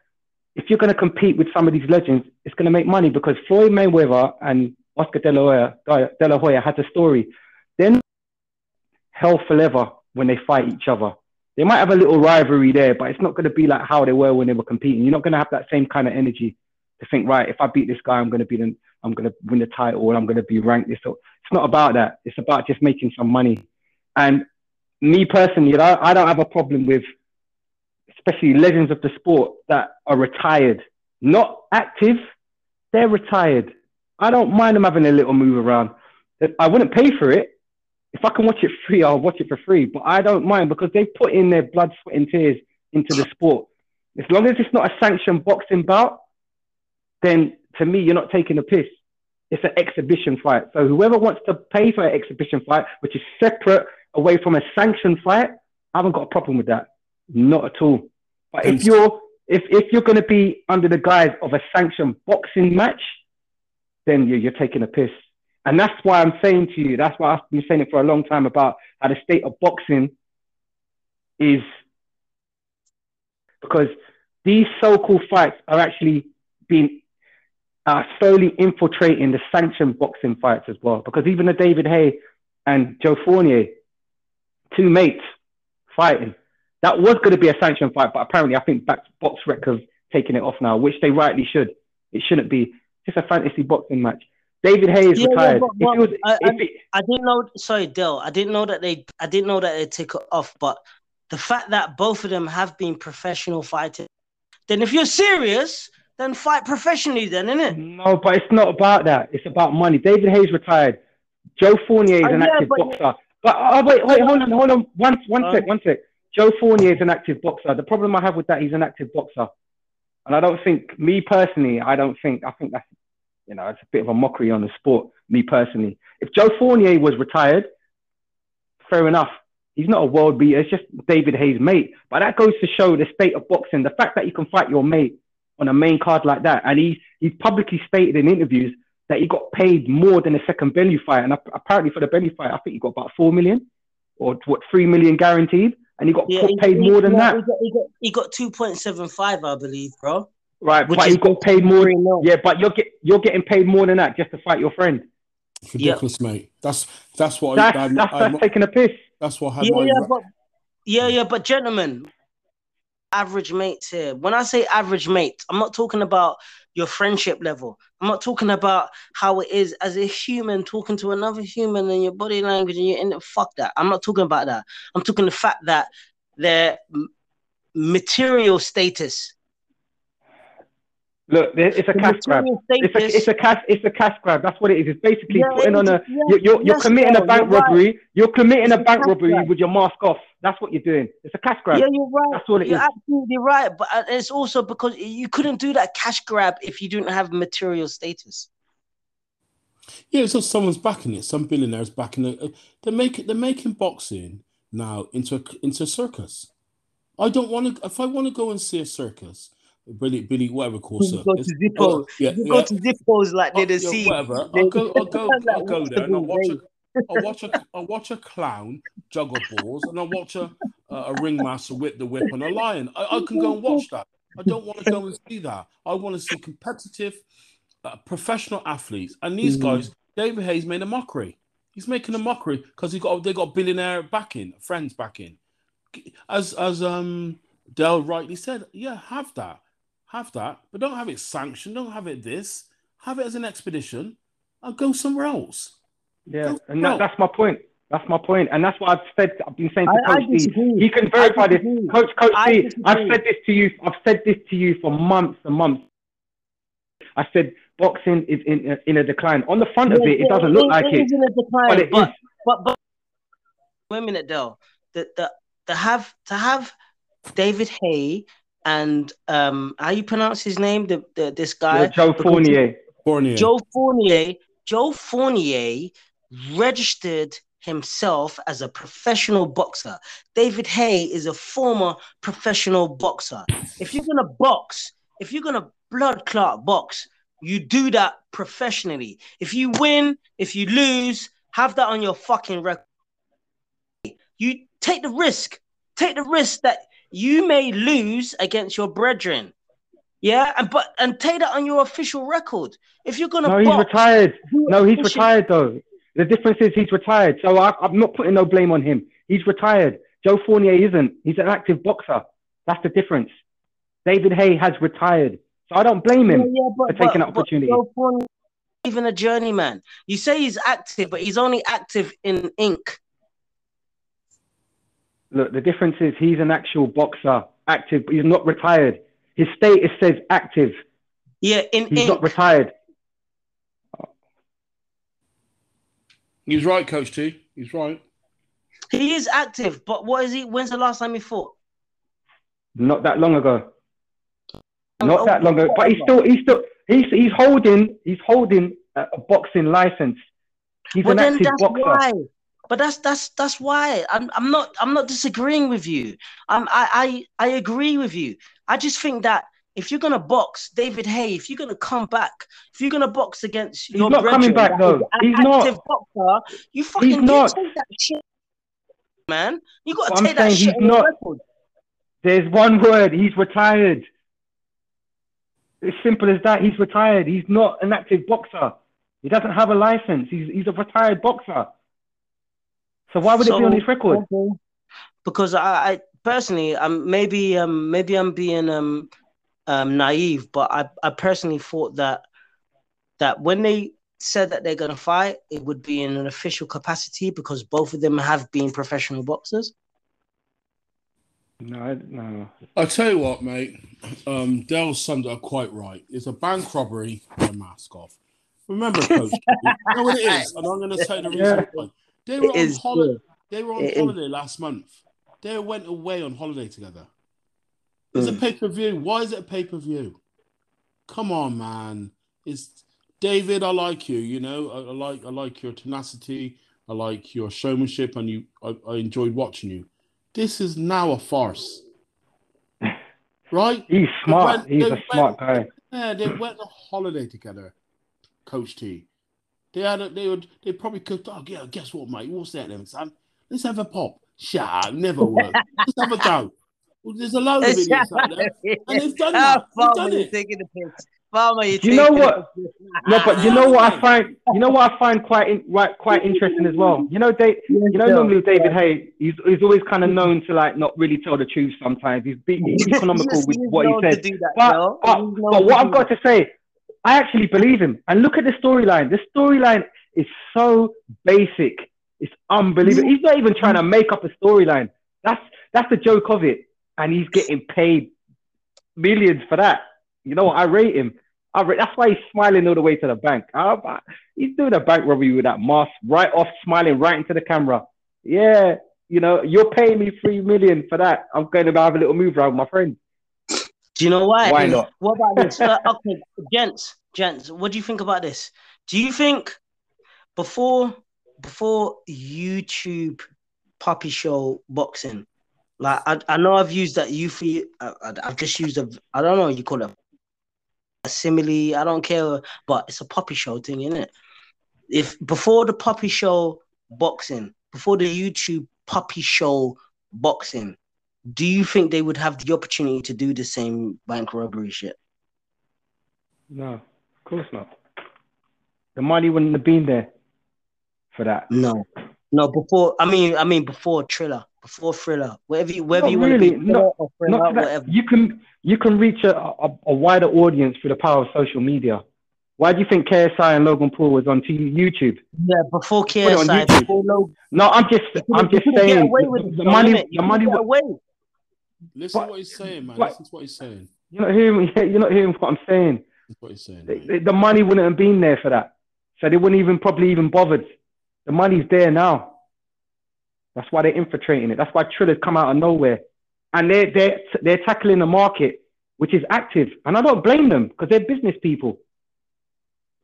if you're gonna compete with some of these legends, it's gonna make money because Floyd Mayweather and Oscar De La Hoya, De La Hoya has a story. Then hell forever when they fight each other. They might have a little rivalry there, but it's not going to be like how they were when they were competing. You're not going to have that same kind of energy to think, right, if I beat this guy, I'm going to be the, I'm going to win the title, and I'm going to be ranked this. So it's not about that. It's about just making some money. And me personally, I, I don't have a problem with, especially legends of the sport that are retired, not active. They're retired. I don't mind them having a little move around. I wouldn't pay for it. If I can watch it free, I'll watch it for free. But I don't mind because they put in their blood, sweat, and tears into the sport. As long as it's not a sanctioned boxing bout, then to me, you're not taking a piss. It's an exhibition fight. So whoever wants to pay for an exhibition fight, which is separate away from a sanctioned fight, I haven't got a problem with that. Not at all. But if you're if if you're going to be under the guise of a sanctioned boxing match, then you're, you're taking a piss. And that's why I'm saying to you, that's why I've been saying it for a long time about how the state of boxing is because these so-called fights are actually being uh, slowly infiltrating the sanctioned boxing fights as well. Because even the David Haye and Joe Fournier, two mates fighting, that was going to be a sanctioned fight, but apparently I think Box BoxRec have taken it off now, which they rightly should. It shouldn't be just a fantasy boxing match. David Haye is Yeah, yeah, retired. but- if it but was, I- if it, I didn't know. Sorry, Dell. I didn't know that they. I didn't know that they took it off. But the fact that both of them have been professional fighters, then if you're serious, then fight professionally. Then, innit? No, but it's not about that. It's about money. David Haye's retired. Joe Fournier is Oh, an yeah, active but- boxer. But oh, wait, wait, hold on, hold on. One, one Uh. sec, one sec. Joe Fournier is an active boxer. The problem I have with that, he's an active boxer, and I don't think, me personally, I don't think, I think that's, you know, it's a bit of a mockery on the sport. Me personally, if Joe Fournier was retired, fair enough. He's not a world beater. It's just David Haye's mate. But that goes to show the state of boxing. The fact that you can fight your mate on a main card like that, and he's he's publicly stated in interviews that he got paid more than a second Bellew fight, and apparently for the Bellew fight, I think he got about four million, or what three million guaranteed, and he got Yeah, put- he- paid he- more than yeah, that. He got, he got, he got two point seven five, I believe, bro. Right, which but he got paid more. three. Yeah, but you're get you're getting paid more than that just to fight your friend. It's ridiculous, mate. That's that's what That's I, that's, I, that's taking a piss. that's what I had Yeah, my yeah, but yeah, yeah, but gentlemen, average mates here. When I say average mates, I'm not talking about your friendship level. I'm not talking about how it is as a human talking to another human and your body language and you're in. Fuck that. I'm not talking about that. I'm talking the fact that their material status. Look, it's a cash grab. It's a it's a cash it's a cash grab. That's what it is. It's basically Yeah, putting on a yeah, you're you're, you're committing bro, a bank you're right. robbery. You're committing It's a a bank cash robbery grab. with your mask off. That's what you're doing. It's a cash grab. Yeah, you're right. That's what it you're is. absolutely right. But uh, it's also because you couldn't do that cash grab if you didn't have material status. Yeah, so someone's backing it. Some billionaires backing it. Uh, They're making they're making boxing now into a, into a circus. I don't want to. If I want to go and see a circus, Billy Billy whatever You go to Zippo. Oh, yeah, You yeah. go to Zippos like Oh, they the sea. whatever. I'll go. I'll go. I'll go there and I'll watch a. I'll watch a. I'll watch a clown juggle balls and I'll watch a a, ringmaster whip the whip on a lion. I, I can go and watch that. I don't want to go and see that. I want to see competitive, uh, professional athletes. And these Mhm. guys, David Haye's made a mockery. He's making a mockery because he got they got billionaire backing, friends backing. As as um Dell rightly said, yeah, have that, have that, but don't have it sanctioned. Don't have it this. have it as an expedition, and go somewhere else. Yeah, Go- and bro. that, that's my point. That's my point, and that's what I've said. I've been saying to I- I Coach D. He can I verify this. disagree. Coach Coach I D. disagree. I've said this to you. I've said this to you for months and months. I said boxing is in in a decline. On the front of it, it doesn't look like it, is in a decline, but it but, is. but but wait a minute, Dell. The the to have to have David Haye and um how you pronounce his name? The, the this guy Yeah, Joe Fournier. Fournier. Joe Fournier. Joe Fournier registered himself as a professional boxer. David Haye is a former professional boxer. If you're gonna box, if you're gonna blood clot box, you do that professionally. If you win, if you lose, have that on your fucking record. You take the risk. Take the risk that you may lose against your brethren. Yeah, and but and take that on your official record. If you're gonna No, he's retired. No, he's officially. retired though. The difference is he's retired. So I, I'm not putting no blame on him. He's retired. Joe Fournier isn't. He's an active boxer. That's the difference. David Haye has retired. So I don't blame him. Yeah, yeah, but- for taking but- that opportunity. Fournier Even a journeyman. You say he's active, but he's only active in ink. Look, the difference is he's an actual boxer, active. But he's not retired. His status says active. Yeah, in He's ink. not retired. He's right, Coach T. He's right. he is active, but what is he? When's the last time he fought? Not that long ago. Oh, Not that oh. long ago. But he's still, he's still, he's he's holding, he's holding a, a boxing license. He's But an then active that's boxer. why. But that's that's that's why I'm I'm not I'm not disagreeing with you. I'm I I, I agree with you. I just think that if you're gonna box David Haye, if you're gonna come back, if you're gonna box against He's your not coming back, though. He's not. active boxer, you fucking not. take that shit, man. You gotta I'm take that shit he's not. record. There's one word. He's retired. It's simple as that. He's retired. He's not an active boxer. He doesn't have a license. He's he's a retired boxer. So why would it be on So- his record? Because I, I personally, um, maybe, um, maybe I'm being um, um, naive, but I, I personally thought that that when they said that they're gonna fight, it would be in an official capacity because both of them have been professional boxers. No, I- no. I tell you what, mate. Um, Dell summed it up quite right. It's a bank robbery with a mask off. Remember, Coach. (laughs) You know what it is, and I'm going to tell you the reason Yeah. why. They were It on holiday. They were on It is. holiday last month. They went away on holiday together. It's a Mm. pay per view. Why is it a pay per view? Come on, man. It's David. I like you. You know, I, I like I like your tenacity. I like your showmanship, and you. I, I enjoyed watching you. This is now a farce, (laughs) right? He's smart. went- He's a smart guy. Yeah, they went on holiday together, Coach T. They had a, they would they probably could. Oh yeah, guess what, mate? What's that then, son? Let's have a pop. Shut up, never work. Let's have a go. Well, there's a load of idiots out there, and they've done (laughs) oh, that. They've Farmer, done you're it. taking the piss. Farmer, you're Do you know what? No, but you know what I find. You know what I find quite in, right, quite interesting as well. You know, they, you know, normally David Haye, he's, he's always kind of known to like not really tell the truth. Sometimes he's, be, he's economical with what he known to says. do that, But, Joe. but, but what I've got to say, I actually believe him. And look at the storyline. The storyline is so basic. It's unbelievable. He's not even trying to make up a storyline. That's that's the joke of it. And he's getting paid millions for that. You know? I rate him. I rate, that's why he's smiling all the way to the bank. I- he's doing a bank robbery with that mask right off, smiling right into the camera. Yeah, you know, you're paying me three million for that. I'm going to have a little move around with my friend. Do you know why? Why not? What about this? (laughs) Uh, okay, gents, gents, what do you think about this? Do you think before before YouTube puppy show boxing, like I, I know I've used that euphy, I, I've just used a I don't know you call it a simile. I don't care, but it's a puppy show thing, isn't it? If before the puppy show boxing, before the YouTube puppy show boxing, do you think they would have the opportunity to do the same bank robbery shit? No, of course not. The money wouldn't have been there for that. No, no. Before, I mean, I mean, before Triller, before Triller, whatever you, whatever Not you want really, to be, not- Triller Not whatever. You can you can reach a, a, a wider audience through the power of social media. Why do you think KSI and Logan Paul was on T- YouTube? Yeah, before KSI, before Logan, No, I'm just, I'm just you couldn't get saying away with it, the money, the money. couldn't get wa- away. Listen But- to what he's saying, man. but- Listen to what he's saying. You're not hearing, (laughs) you're not hearing what I'm saying. What he's saying. The, the- the money wouldn't have been there for that, so they wouldn't even probably even bothered. The money's there now. That's why they're infiltrating it. That's why Triller's come out of nowhere, and they're they're they're tackling the market, which is active, and I don't blame them because they're business people.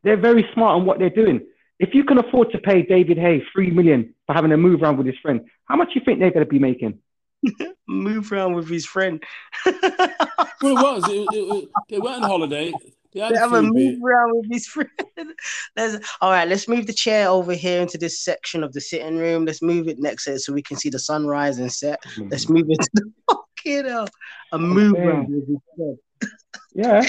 They're very smart on what they're doing. If you can afford to pay David Haye three million for having a move around with his friend, how much do you think they're going to be making? (laughs) Move around with his friend. (laughs) Well, it was. It, it, it- they went on holiday. They had They have a move bit. around with his friend. (laughs) Let's, all right, let's move the chair over here into this section of the sitting room. Let's move it next to it so we can see the sunrise and set. Let's mm-hmm. move it to the fucking hell. A move saying. around with his friend. Yeah.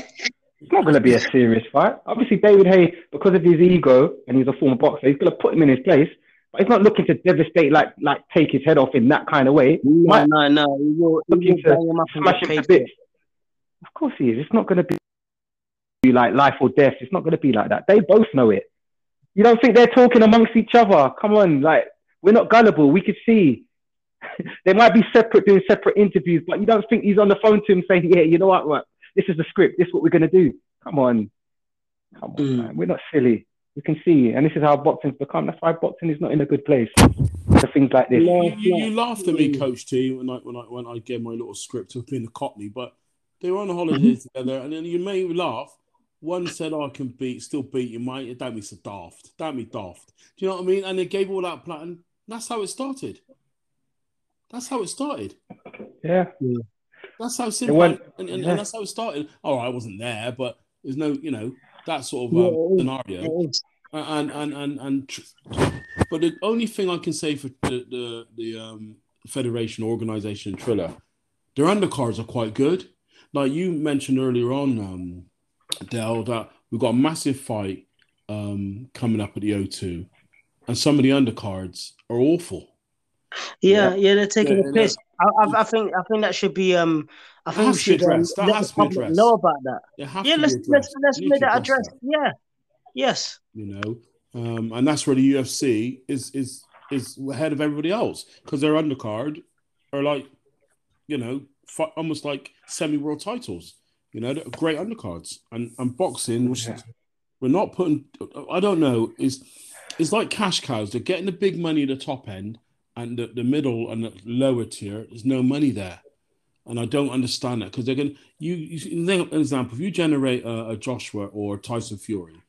It's not going to be a serious fight. Obviously, David Haye, because of his ego and he's a former boxer, he's going to put him in his place. But he's not looking to devastate, like like take his head off in that kind of way. No, Might- no, no. He Looking to him Smash him to bits. Of course he is. It's not going to be like life or death. It's not going to be like that. They both know it. You don't think they're talking amongst each other? Come on, like we're not gullible. We could see. (laughs) they might be separate, doing separate interviews, but you don't think he's on the phone to him saying, "Yeah, you know what? what this is the script. This is what we're going to do." Come on, come on, Mm. man. We're not silly. We can see, and this is how boxing's become. That's why boxing is not in a good place for things like this. You, you, you laughed at me, Coach T, when I when I when I gave my little script of being a Cockney, but they were on a holiday mm-hmm. together, and then you made me laugh. One said, "I can beat, still beat you, mate." That means so daft. That me daft. Do you know what I mean? And they gave all that plan. And that's how it started. That's how it started. Yeah, That's how simple. went- and, and, yeah. and that's how it started. Oh, I wasn't there, but there's no, you know, that sort of um, scenario. And and and and tr- but the only thing I can say for the the, the um, federation organization Triller, their undercards are quite good. Like you mentioned earlier on, um, Dell, that we've got a massive fight um, coming up at the O2, and some of the undercards are awful. Yeah, yeah, they're taking Yeah, the yeah. piss. I, I, think, I think that should be. Um, I That think we has to be should um. That let has the public know about that. Yeah, let's let's let's make that address address. Yeah, yes. you know, um, and that's where the UFC is is is ahead of everybody else because their undercard are like, you know, almost like semi-world titles. You know, great undercards, and and boxing, which is, we're not putting. I don't know, is is like cash cows. They're getting the big money at the top end, and the, the middle and the lower tier, there's no money there. And I don't understand that because they're going. to, You, you an example, if you generate a, a Joshua or a Tyson Fury,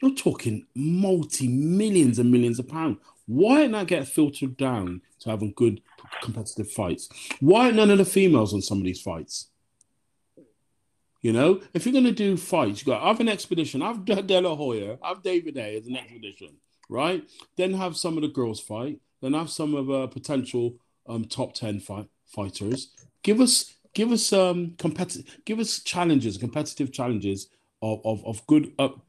you're talking multi millions and millions of pounds. Why not get filtered down to having good competitive fights? Why are none of the females on some of these fights? You know, if you're going to do fights, you got have an expedition. Have De La Hoya, have David A as an expedition, right? Then have some of the girls fight. Then have some of uh, potential um, top ten fight fighters. Give us, give us um competitive, give us challenges, competitive challenges of of, of good up,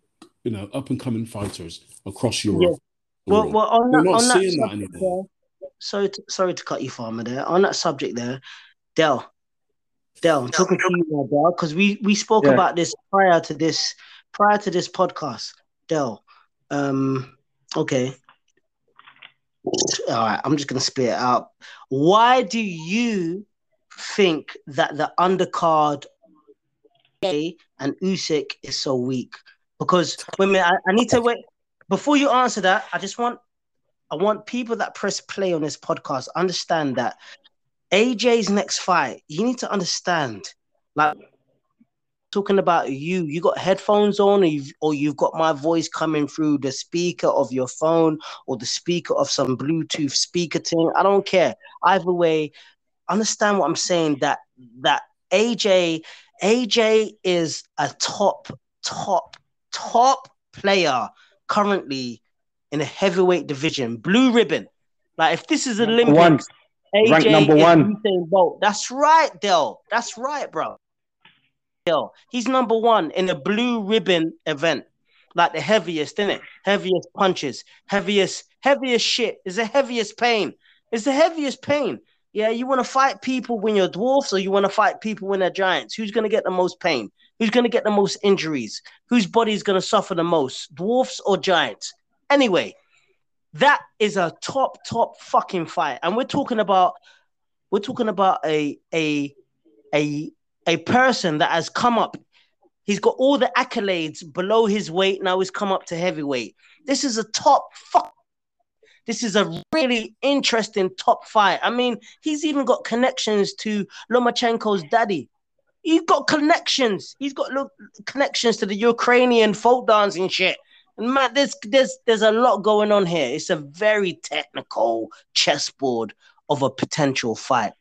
you know, up and coming fighters across Europe. Well, well, on We're that, not on seeing that subject anymore. there, sorry, to, sorry to cut you, farmer. There on that subject there, Dell, Dell, I'm talking to you now, Dell, because we we spoke Yeah. about this prior to this prior to this podcast, Dell. Um, okay, all right, I'm just gonna spit it out. Why do you think that the undercard and Usyk is so weak? Because wait a minute, I, I need to wait before you answer that. I just want I want people that press play on this podcast understand that AJ's next fight. You need to understand, like talking about you. You got headphones on, or you've, or you've got my voice coming through the speaker of your phone or the speaker of some Bluetooth speaker thing. I don't care. Either way, understand what I'm saying. That that AJ AJ is a top top top player currently in a heavyweight division, blue ribbon. Like if this is Number one. AJ Ranked number one. Bolt. That's right, Dell. That's right, bro. Dell. He's number one in a blue ribbon event, like the heaviest, isn't it? Heaviest punches, heaviest, heaviest shit. Is the heaviest pain. It's the heaviest pain. Yeah, you want to fight people when you're dwarfs, or you want to fight people when they're giants? Who's gonna get the most pain? Who's to get the most injuries? Whose body is going to suffer the most? Dwarfs or giants? Anyway, that is a top, top fucking fight. And we're talking about we're talking about a a a a person that has come up. He's got all the accolades below his weight. Now he's come up to heavyweight. This is a top fuck. This is a really interesting top fight. I mean, he's even got connections to Lomachenko's daddy. He's got connections. He's got look, connections to the Ukrainian folk dancing shit. And man, there's there's there's a lot going on here. It's a very technical chessboard of a potential fight.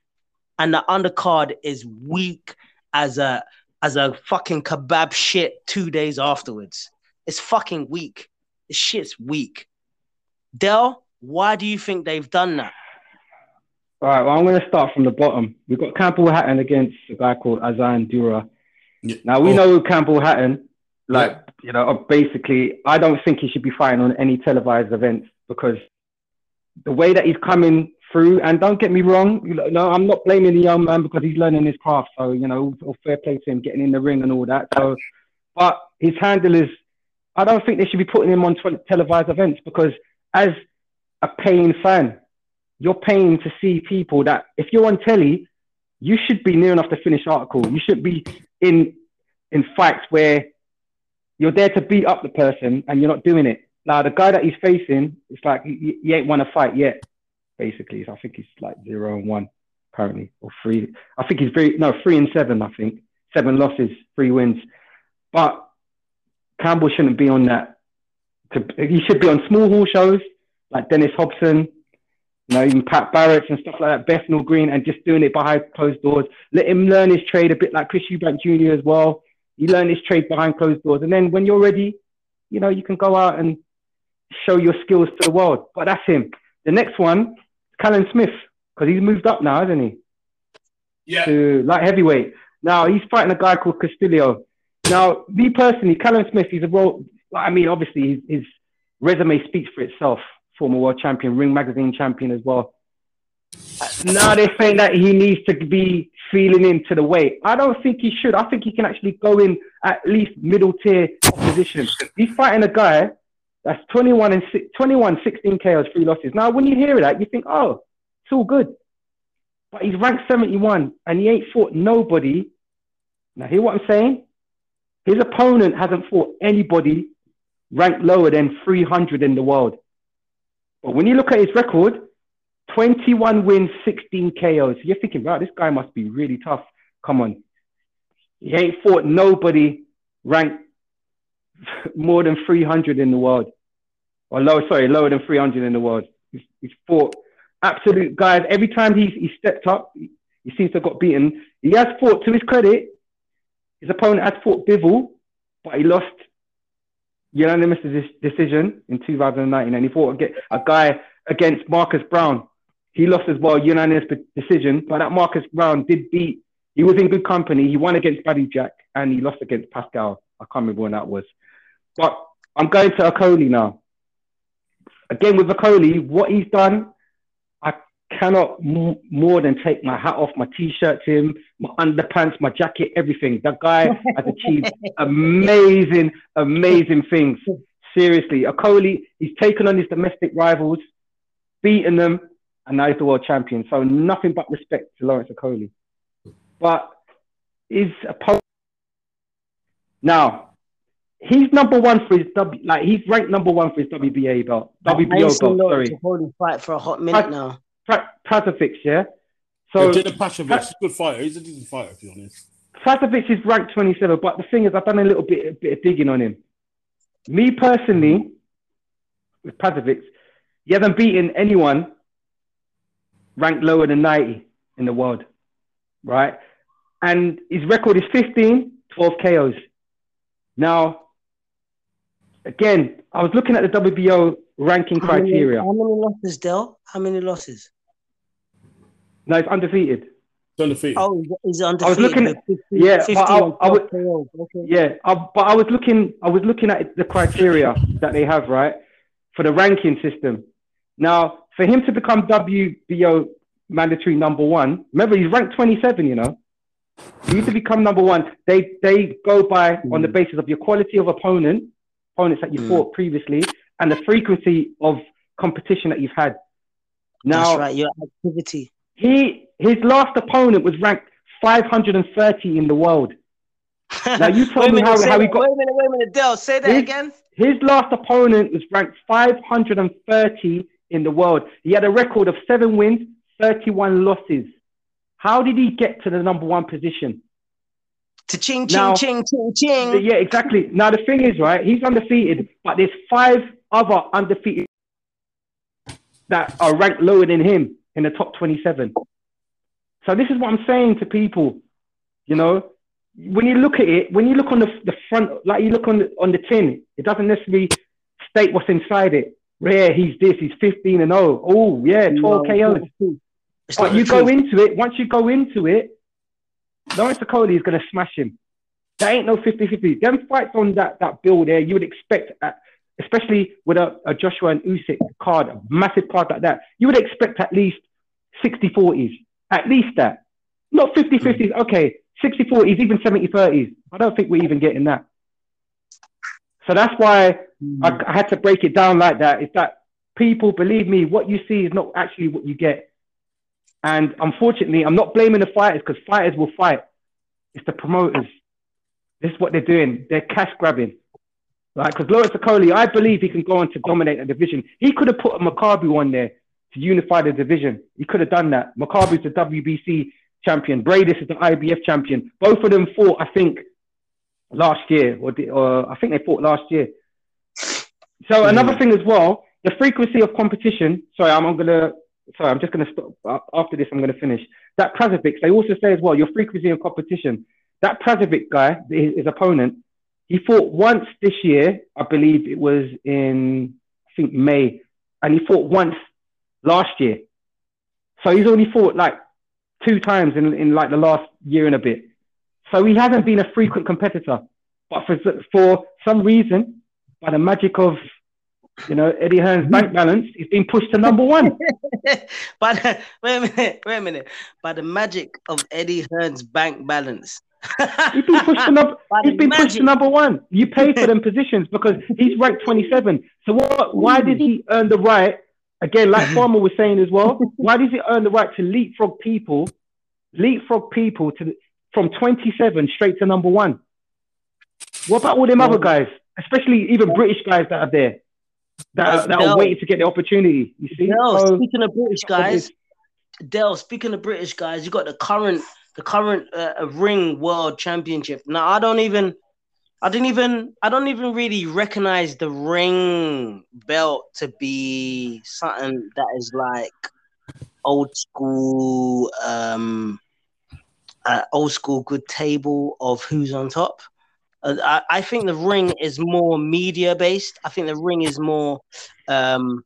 And the undercard is weak as a as a fucking kebab shit two days afterwards. It's fucking weak. This shit's weak. Dell, why do you think they've done that? All right, well, I'm going to start from the bottom. We've got Campbell Hatton against a guy called Azan Dura. Yeah. Now, we Oh. know Campbell Hatton, like, you know, basically, I don't think he should be fighting on any televised events because the way that he's coming through, and don't get me wrong, you know, no, I'm not blaming the young man because he's learning his craft. So, you know, fair play to him getting in the ring and all that. So, but his handlers, I don't think they should be putting him on tele- televised events because as a paying fan, you're paying to see people that if you're on telly, you should be near enough to finish article. You should be in in fights where you're there to beat up the person and you're not doing it. Now the guy that he's facing, it's like he, he ain't won a fight yet. Basically, so I think he's like zero and one currently, or three. I think he's very no three and seven. I think seven losses, three wins. But Campbell shouldn't be on that. To, he should be on small hall shows like Dennis Hobson, you know, even Pat Barrett and stuff like that, Bethnal Green, and just doing it behind closed doors. Let him learn his trade a bit like Chris Eubank Jr. as well. You learn his trade behind closed doors. And then when you're ready, you know, you can go out and show your skills to the world. But that's him. The next one, Callum Smith, because he's moved up now, hasn't he? Yeah. to light heavyweight. Now he's fighting a guy called Castillo. Now, me personally, Callum Smith, he's a role. I mean, obviously, his, his resume speaks for itself. Former world champion, Ring Magazine champion as well. Now they're saying that he needs to be feeling into the weight. I don't think he should. I think he can actually go in at least middle tier opposition. He's fighting a guy that's 21 and si- 21, 16 KOs, three losses. Now, when you hear that, you think, oh, it's all good. But he's ranked 71 and he ain't fought nobody. Now, hear what I'm saying? His opponent hasn't fought anybody ranked lower than 300 in the world. But when you look at his record, 21 wins, 16 KOs. You're thinking, wow, this guy must be really tough. Come on. He ain't fought nobody ranked (laughs) more than 300 in the world. Or lower, sorry, lower than 300 in the world. He's, he's fought absolute guys. Every time he's, he stepped up, he, seems to have got beaten. He has fought, to his credit, his opponent has fought Bivol, but he lost unanimous deci- decision in 2019, and he fought a guy against Marcus Browne. He lost as well, unanimous decision, but that Marcus Browne did beat. He was in good company. He won against Badou Jack, and he lost against Pascal. I can't remember when that was. But I'm going to Okolie now. Again with Okolie, what he's done, I cannot m- more than take my hat off, my t-shirt to him, my underpants, my jacket, everything. That guy has achieved (laughs) amazing, amazing things. Seriously, Okolie, he's taken on his domestic rivals, beaten them, and now he's the world champion. So nothing but respect to Lawrence Okolie. But his opponent now, he's number one for his W. Like he's ranked number one for his WBA belt, I ain't WBO seen belt. Lawrence Sorry, Okolie fight for a hot minute I- now. pra- Prasovic, yeah. So, So Jenna Pashovic, he's a good fighter. He's a decent fighter, to be honest. Prasovic is ranked 27, but the thing is, I've done a little bit, a bit of digging on him. Me personally, with Prasovic, he hasn't beaten anyone ranked lower than 90 in the world, right? And his record is 15, 12 KOs. Now, again, I was looking at the WBO ranking How many- criteria. How many losses, Dell? How many losses? No, it's undefeated. It's undefeated. Oh, he's- he's undefeated. looking at- 50, yeah, but 50 I- and I would- 12 KOs. Okay. Yeah, I, but I was looking. I was looking at the criteria that they have, right, for the ranking system. Now, for him to become WBO mandatory number one, remember he's ranked 27. You know, For you to become number one, they they go by on the Mm. basis of your quality of opponent, opponents that you Mm. fought previously, and the frequency of competition that you've had. Now, That's right. Your activity. he his last opponent was ranked 530 in the world. (laughs) Now, you told me minute, how- how he got- Wait a minute. Wait a minute, Dell. Say that His- again. His last opponent was ranked 530 in the world. He had a record of seven wins, 31 losses. How did he get to the number one position? To ching ching Now- ching ching ching. Yeah, exactly. Now the thing is, right? He's undefeated, but there's five other undefeated that are ranked lower than him in the top 27. So this is what I'm saying to people. You know, when you look at it, when you look on the, the front, like you look on the, on the tin, it doesn't necessarily state what's inside it. Yeah, he's this, he's 15 and 0. Oh, yeah, 12 No, KOs. it's not truth. But you go into it, once you go into it, Lawrence Okolie is going to smash him. There ain't no 50 50. Them fights on that, that bill there, you would expect, at, especially with a, a Joshua and Usyk card, a massive card like that, you would expect at least 60 40s. At least that. Not 50 50s, mm. okay, 60 40s, even 70 30s. I don't think we're even getting that. So that's why I, I had to break it down like that. Is that people believe me, what you see is not actually what you get. And unfortunately, I'm not blaming the fighters because fighters will fight. It's the promoters. This is what they're doing. They're cash grabbing. Right? Because Lawrence Okolie, I believe he can go on to dominate a division. He could have put a Makabu on there to unify the division. He could have done that. Makabu's the WBC champion. Briedis is the IBF champion. Both of them fought, I think, last year, or, the, or I think they fought last year. So another hmm. thing as well, the frequency of competition. Sorry, I'm, I'm gonna. Sorry, I'm just gonna stop. Uh, after this, I'm gonna finish. That Prasovic, they also say as well, your frequency of competition. That Prasovic guy, his, his opponent, he fought once this year. I believe it was in, I think May, and he fought once last year. So he's only fought like two times in, in like the last year and a bit. So he hasn't been a frequent competitor. But for for some reason, by the magic of you know Eddie Hearn's bank hmm. balance, he's been pushed to number one. (laughs) but uh, wait a minute, wait a minute. By the magic of Eddie Hearn's bank balance. He's been pushed to number. (laughs) He's been pushed to number one. You pay for them (laughs) positions because he's ranked 27. So what? Why did hmm. he earn the right? Again, like hmm. Farmer was saying as well. Why does he earn the right to leapfrog people, leapfrog people to from 27 straight to number one? What about all them other oh. guys, especially even British guys that are there, that are, that are No. waiting to get the opportunity? You see? Dell, So- speaking of British guys, Dell, speaking of British guys, you got the current the current uh, ring world championship. Now I don't even I didn't even I don't even really recognize the ring belt to be something that is like old school um uh, old school good table of who's on top. Uh, I, I think the ring is more media based. I think the ring is more um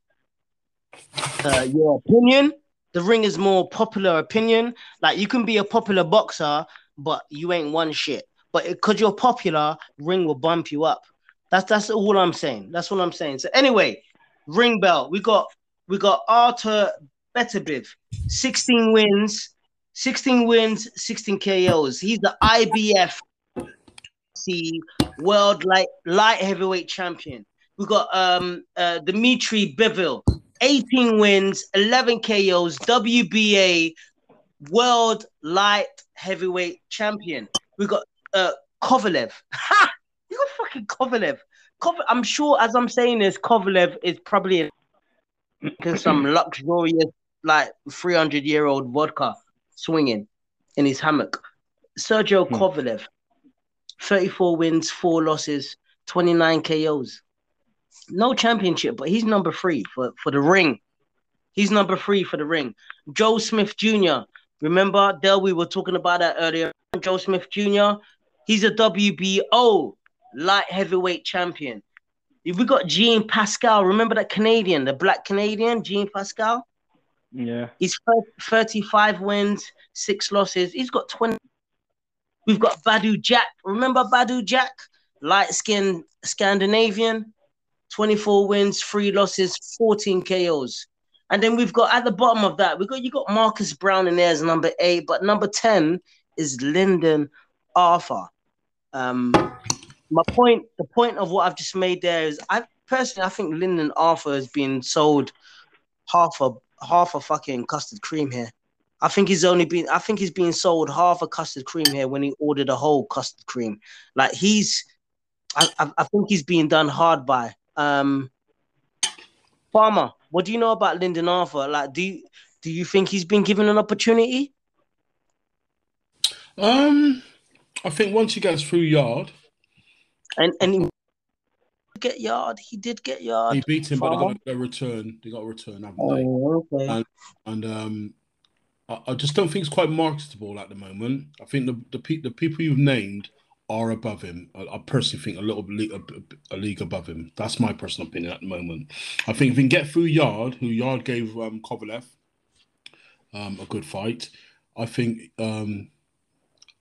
uh, your opinion. The ring is more popular opinion. Like you can be a popular boxer, but you ain't one shit. But because you're popular, ring will bump you up. That's that's all I'm saying. That's what I'm saying. So anyway, ring bell. We got we got Arthur Beterbiev, 16 wins, 16 wins, 16 KOs. He's the IBF C world light light heavyweight champion. We got um uh Dimitri Bivol, 18 wins, 11 KOs, WBA world light heavyweight champion. We got uh Kovalev. (laughs) Ha! You got fucking Kovalev. Kov- I'm sure as I'm saying this, Kovalev is probably in some (clears throat) luxurious like 300 year old vodka swinging in his hammock. Sergio Hmm. Kovalev, 34 wins, four losses, 29 KOs. No championship, but he's number three for, for the ring. He's number three for the ring. Joe Smith Jr. Remember, Del, we were talking about that earlier. Joe Smith Jr. He's a WBO light heavyweight champion. If we got Jean Pascal. Remember that Canadian, the black Canadian, Jean Pascal? yeah. He's 35 wins, six losses. He's got 20. We've got Badou Jack. Remember Badou Jack? Light skinned Scandinavian, 24 wins, three losses, 14 KOs. And then we've got at the bottom of that, we got you got Marcus Browne in there as number eight, but number 10 is Lyndon Arthur. Um, my point, the point of what I've just made there is, I personally, I think Lyndon Arthur has been sold half a half a fucking custard cream here. I think he's only been, I think he's being sold half a custard cream here when he ordered a whole custard cream. Like he's, I, I, I think he's being done hard by. Um, Farmer, what do you know about Lyndon Arthur? Like, do you do you think he's been given an opportunity? Um, I think once he gets through Yarde, And and he get Yarde. He did get Yarde. he beat him, but they got a return. They got a return, haven't they? Oh, okay. And and um, I, I just don't think it's quite marketable at the moment. I think the the, pe- the people you've named are above him. I, I personally think a little bit a, a league above him. That's my personal opinion at the moment. I think if he can get through Yarde, who Yarde gave um, Kovalev um, a good fight, I think um,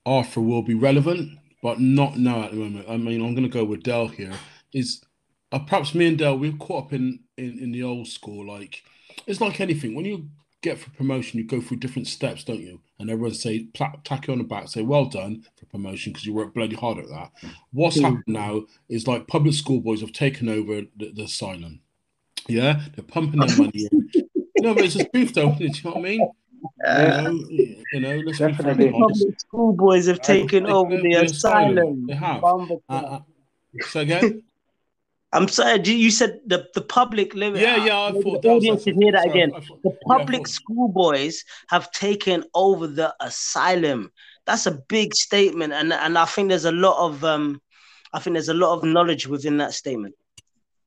Arthur will be relevant, but not now at the moment. I mean, I'm going to go with Dell here. Is uh, perhaps me and Dell we're caught up in, in in the old school. Like it's like anything. When you get for promotion, you go through different steps, don't you? And everyone say pla- tack you on the back, say well done for promotion because you worked bloody hard at that. What's Mm. happened now is like public school boys have taken over the, the asylum. Yeah, they're pumping their money in. No, but it's just truth though. Do you know what I mean? Yeah. You know, you know let's Definitely. frank, honest. Public schoolboys have taken They- over the the asylum. asylum. They have. Uh, uh, so again, I'm sorry, you you said the, the public limit. yeah, yeah. I thought the audience should hear that sorry, again. Thought- The public thought- schoolboys have taken over the asylum. That's a big statement, and and I think there's a lot of um, I think there's a lot of knowledge within that statement.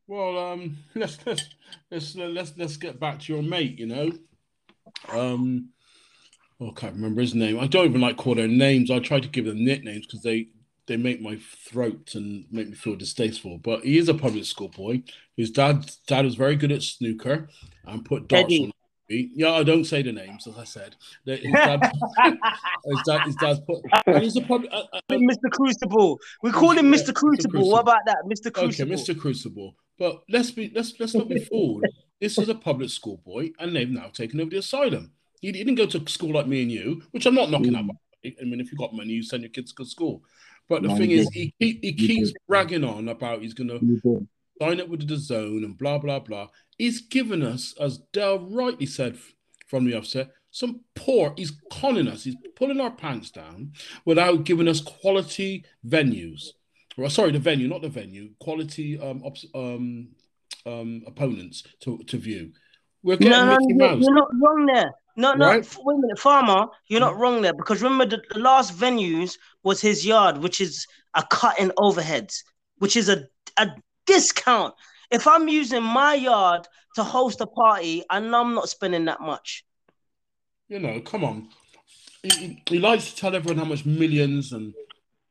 Well, um, (laughs) let's let's let's let's let's get back to your mate. You know, um, oh, I can't remember his name. I don't even like call their names. I try to give them nicknames because they they make my throat and make me feel distasteful. But he is a public school boy. His dad dad was very good at snooker and put darts Eddie. on. Yeah, I don't say the names as I said. (laughs) His dad, his dad, his dad's put. He's a public. Uh, uh, Mr. Crucible, we call him Mr. Mr. Crucible. What about that, Mr. Crucible? Okay? Mr. Crucible. But let's be let's let's not be (laughs) fooled. This is a public school boy, and they've now taken over the asylum. He, didn't go to school like me and you, which I'm not knocking Mm. I mean, if you've got money, you send your kids to school. But the No, thing you is, he, he, he keeps bragging on about he's going to sign up with the zone and blah blah blah. He's given us, as Dell rightly said from the offset, some poor. He's conning us. He's pulling our pants down without giving us quality venues. Well, sorry, the venue, not the venue. Quality um, ops, um, um, opponents to, to view. We're getting No, no, Mickey you're, Mouse. you're not wrong there. No, no, Right? wait a minute, Farmer, you're not mm. wrong there because remember the, the last venues was his yard, which is a cut in overheads, which is a, a discount. If I'm using my yard to host a party, I know I'm not spending that much. You know, come on. He, he, he likes to tell everyone how much millions, and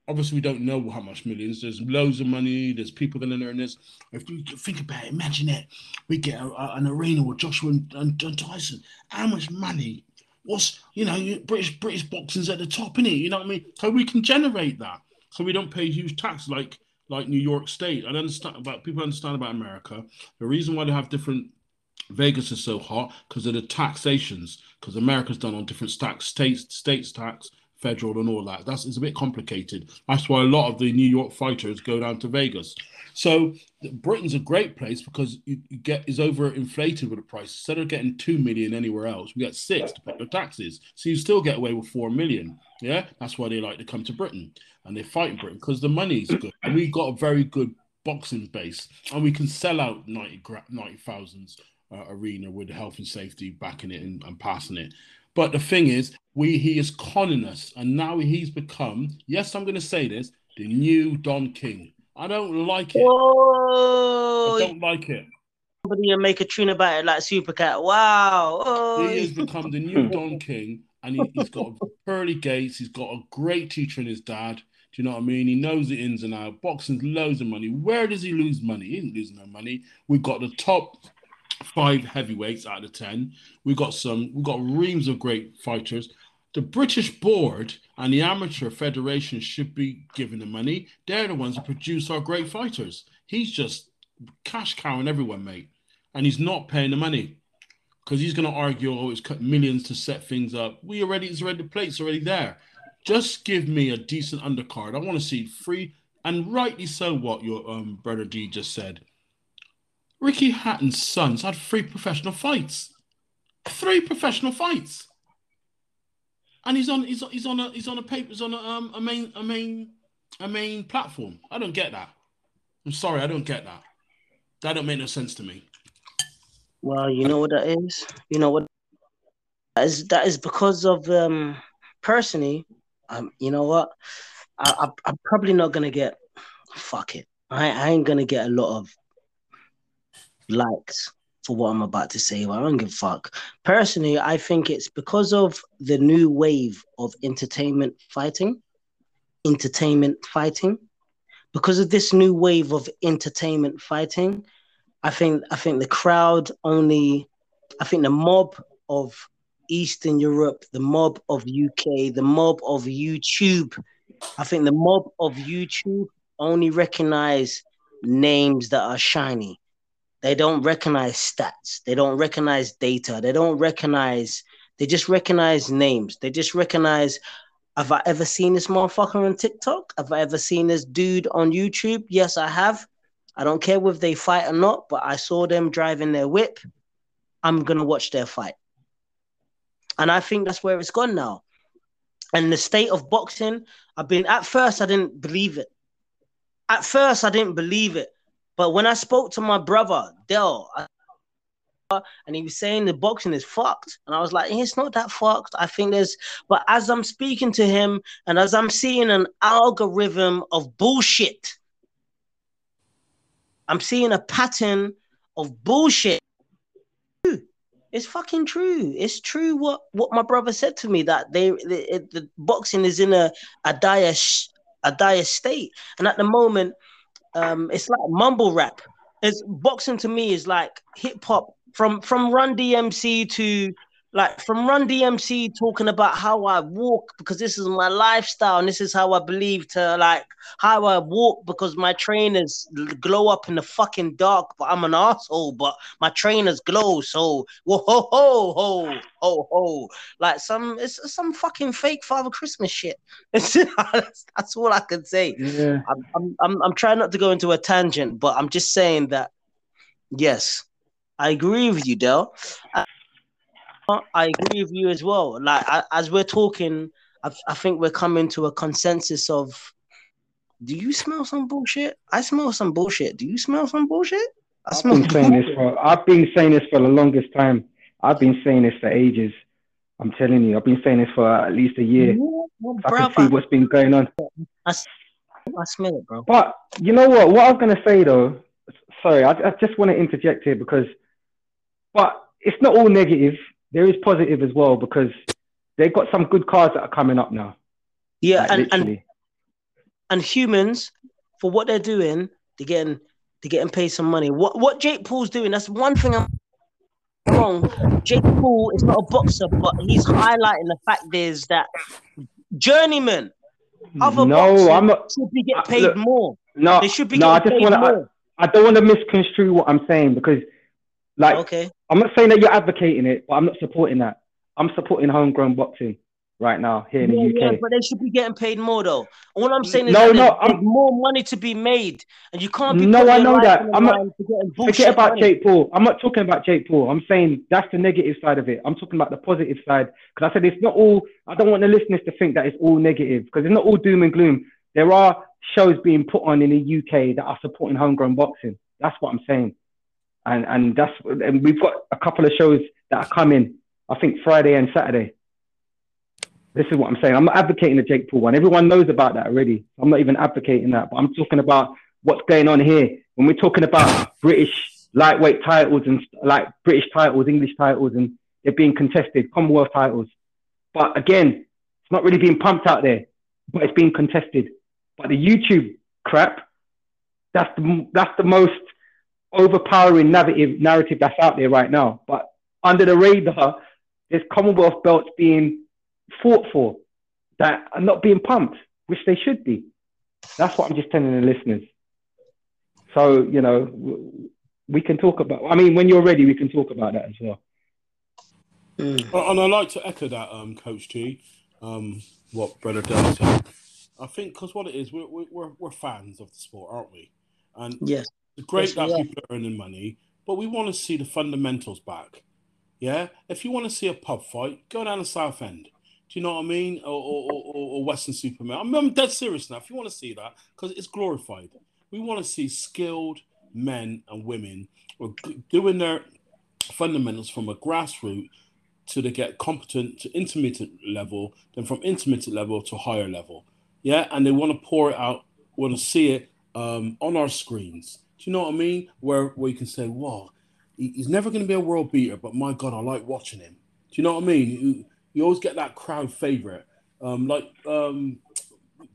obviously we don't know how much millions. There's loads of money. There's people going to earn this. If you think about it, imagine it. We get a, a- an arena with Joshua and, and, and Tyson. How much money? What's you know British British boxing's at the top, innit? You know what I mean? So we can generate that. So we don't pay huge tax like like New York State. I understand about people understand about America. The reason why they have different Vegas is so hot because of the taxations. Because America's done on different stacks, states, states tax, federal, and all that. That's it's a bit complicated. That's why a lot of the New York fighters go down to Vegas. So Britain's a great place because you, you get is over inflated with the price. Instead of getting two million anywhere else, we get six to pay the taxes. So you still get away with four million. Yeah, that's why they like to come to Britain and they fight in Britain because the money's good. And we've got a very good boxing base, and we can sell out 90 gra- 90,000 uh, arena with health and safety backing it and, and passing it. But the thing is, we he is conning us, and now he's become. Yes, I'm going to say this: the new Don King. I don't like it. I Oh, don't like it. somebody and make a tune about it like Supercat. Wow. Oh, He has become the new Don King, and he, he's got pearly gates. He's got a great teacher in his dad. Do you know what I mean? He knows the ins and outs. Boxing's loads of money. Where does he lose money? He ain't losing no money. We've got the top five heavyweights out of ten. We've got some. We've got reams of great fighters. The British board and the amateur federation should be giving the money. They're the ones who produce our great fighters. He's just cash cowing everyone, mate, and he's not paying the money because he's going to argue, oh, it's cut millions to set things up. We already, it's already the plate's already there. Just give me a decent undercard. I want to see free and rightly so. What your um brother D just said. Ricky Hatton's sons had three professional fights. Three professional fights. And he's on he's, he's on a he's on a paper he's on a um a main a main a main platform. I don't get that. I'm sorry, I don't get that. That don't make no sense to me. Well, you know what that is. You know what that is. That is because of um personally. Um, you know what? I, I I'm probably not gonna get. Fuck it. I, I ain't gonna get a lot of likes for what I'm about to say. But I don't give a fuck. Personally, I think it's because of the new wave of entertainment fighting. Entertainment fighting. Because of this new wave of entertainment fighting, I think I think the crowd only I think the mob of Eastern Europe, the mob of UK, the mob of YouTube, I think the mob of YouTube only recognize names that are shiny. They don't recognize stats. They don't recognize data. They don't recognize, they just recognize names. They just recognize, have I ever seen this motherfucker on TikTok? Have I ever seen this dude on YouTube? Yes, I have. I don't care whether they fight or not, but I saw them driving their whip. I'm gonna watch their fight. And I think that's where it's gone now. And the state of boxing, I've been at first I didn't believe it. At first I didn't believe it. But when I spoke to my brother, Dell, and he was saying the boxing is fucked. And I was like, it's not that fucked. I think there's, but as I'm speaking to him and as I'm seeing an algorithm of bullshit, I'm seeing a pattern of bullshit. It's fucking true. It's true what what my brother said to me that they the, the boxing is in a a dire a dire state, and at the moment, um, it's like mumble rap. It's boxing to me is like hip hop from from Run DMC to like from Run DMC talking about how I walk because this is my lifestyle and this is how I believe to like how I walk because my trainers glow up in the fucking dark, but I'm an asshole, but my trainers glow. So whoa ho ho ho ho ho like some it's some fucking fake Father Christmas shit. (laughs) that's, that's all I can say. Yeah. I'm, I'm I'm I'm trying not to go into a tangent, but I'm just saying that yes, I agree with you, Dell. I agree with you as well. Like I, as we're talking, I, I think we're coming to a consensus of. Do you smell some bullshit? I smell some bullshit. Do you smell some bullshit? I smell. I've been saying this for I've been saying this for the longest time. I've been saying this for ages. I'm telling you, I've been saying this for at least a year. I can see what's been going on. I, I smell it, bro. But you know what? What I was gonna say though, sorry, I, I just want to interject here because, but it's not all negative. There is positive as well because they've got some good cars that are coming up now. Yeah, like, and, and literally. and humans for what they're doing, they're getting they're getting paid some money. What what Jake Paul's doing, that's one thing I'm wrong. Jake Paul is not a boxer, but he's highlighting the fact is that journeyman, other no, boxers I'm not. should be get uh, paid look, more. No, They should be no. I getting just paid want to. more. I, I don't want to misconstrue what I'm saying because, like, okay. I'm not saying that you're advocating it, but I'm not supporting that. I'm supporting homegrown boxing right now here in Yeah, the yeah, UK. but they should be getting paid more though. All I'm saying is No, no, there's, I'm- more money to be made, and you can't be No, I know that. I'm not- line for getting bullshit Forget about money. Jake Paul. I'm not talking about Jake Paul. I'm saying that's the negative side of it. I'm talking about the positive side because I said it's not all. I don't want the listeners to think that it's all negative because it's not all doom and gloom. There are shows being put on in the UK that are supporting homegrown boxing. That's what I'm saying, and and that's and we've got a couple of shows that are coming. I think Friday and Saturday. This is what I'm saying. I'm not advocating the Jake Paul one. Everyone knows about that already. I'm not even advocating that, but I'm talking about what's going on here. When we're talking about British lightweight titles and like British titles, English titles, and they're being contested, Commonwealth titles. But again, it's not really being pumped out there, but it's being contested. But the YouTube crap, that's the that's the most overpowering narrative narrative that's out there right now. But under the radar, there's Commonwealth belts being fought for that are not being pumped, which they should be. That's what I'm just telling the listeners. So you know, we can talk about. I mean, when you're ready, we can talk about that as well. Mm. Uh, And I'd like to echo that, um, Coach T. um, what Brother Dell said. I think because what it is, we're, we're we're fans of the sport, aren't we? And Yes. It's great that people are earning money, but we want to see the fundamentals back. Yeah, if you want to see a pub fight, go down the South End. Do you know what I mean? Or, or, or, or Weston-super-Mare. I'm, I'm dead serious now. If you want to see that, because it's glorified, we want to see skilled men and women who are g- doing their fundamentals from a grassroots to they get competent to intermediate level, then from intermediate level to higher level. Yeah, and they want to pour it out, want to see it um, on our screens. Do you know what I mean? Where where you can say, "Wow, he's never going to be a world beater, but my God, I like watching him." Do you know what I mean? You, you always get that crowd favorite, um, like um,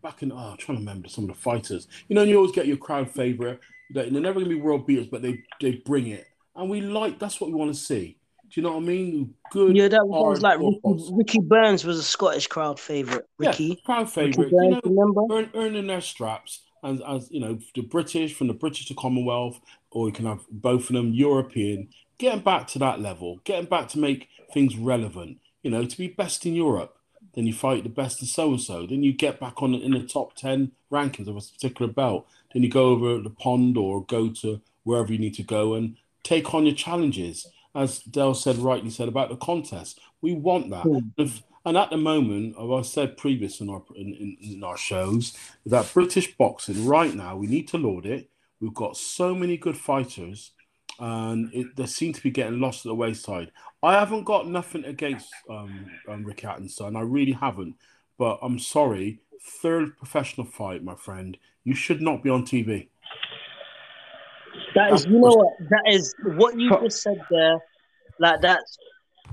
back in. Oh, I'm trying to remember some of the fighters. You know, you always get your crowd favorite. That they're never going to be world beaters, but they they bring it, and we like. That's what we want to see. Do you know what I mean? Good. Yeah, that was like Ricky. Ricky Burns was a Scottish crowd favorite. Ricky, Yeah, crowd favorite. You Burns, know, remember? earn, earning their straps as, as you know the British from the British to Commonwealth, or you can have both of them European. Getting back to that level, getting back to make things relevant. You know, to be best in Europe, then you fight the best in so and so. Then you get back on in the top ten rankings of a particular belt. Then you go over the pond or go to wherever you need to go and take on your challenges. As Dell said, rightly said about the contest, we want that. Hmm. If- and at the moment, as I said previous in our in, in, in our shows, that British boxing right now we need to laud it. We've got so many good fighters, and it, they seem to be getting lost at the wayside. I haven't got nothing against um, um, Rick Atkinson, I really haven't. But I'm sorry, third professional fight, my friend, you should not be on TV. That is, you know what? That is what you just said there. Like that's,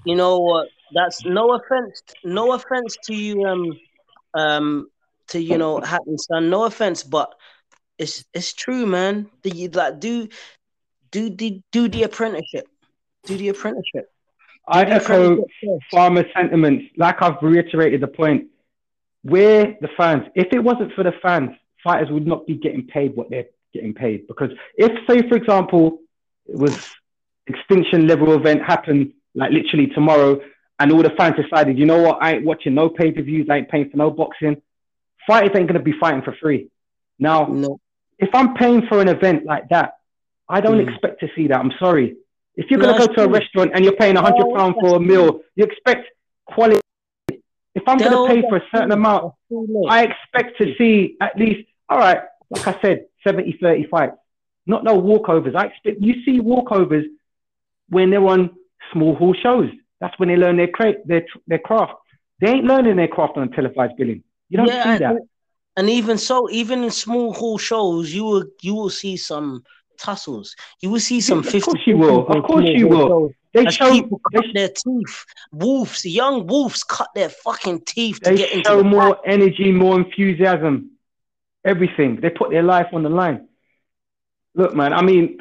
you know what? That's no offense. No offense to you, um, um, to you know Hatton son. No offense, but it's it's true, man. The, you, like do do the do the apprenticeship. Do the apprenticeship. I the echo apprenticeship farmer sentiments. Like I've reiterated the point, we're the fans. If it wasn't for the fans, fighters would not be getting paid what they're getting paid. Because if, say, for example, it was extinction level event happened like literally tomorrow, and all the fans decided, you know what, I ain't watching no pay per views, I ain't paying for no boxing. Fighters ain't gonna be fighting for free. Now, No, if I'm paying for an event like that, I don't Mm. expect to see that. I'm sorry. If you're No, to go to a restaurant and you're paying a hundred Oh, pound that's for a meal, you expect quality. If I'm gonna pay for a certain amount, true, that's true, I expect to see at least, all right, like I said, 70, 30 fights. Not no walkovers. I expect you see walkovers when they're on small hall shows. That's when they learn their cra- their their craft. They ain't learning their craft on a televised billing. You don't Yeah, see that. and, and even so, even in small hall shows, you will you will see some tussles. You will see some Of 50 course you will. Of course you will. They show people they, cut their teeth. Wolves, young wolves cut their fucking teeth to get into show more energy, more enthusiasm, everything. They put their life on the line. Look, man, I mean,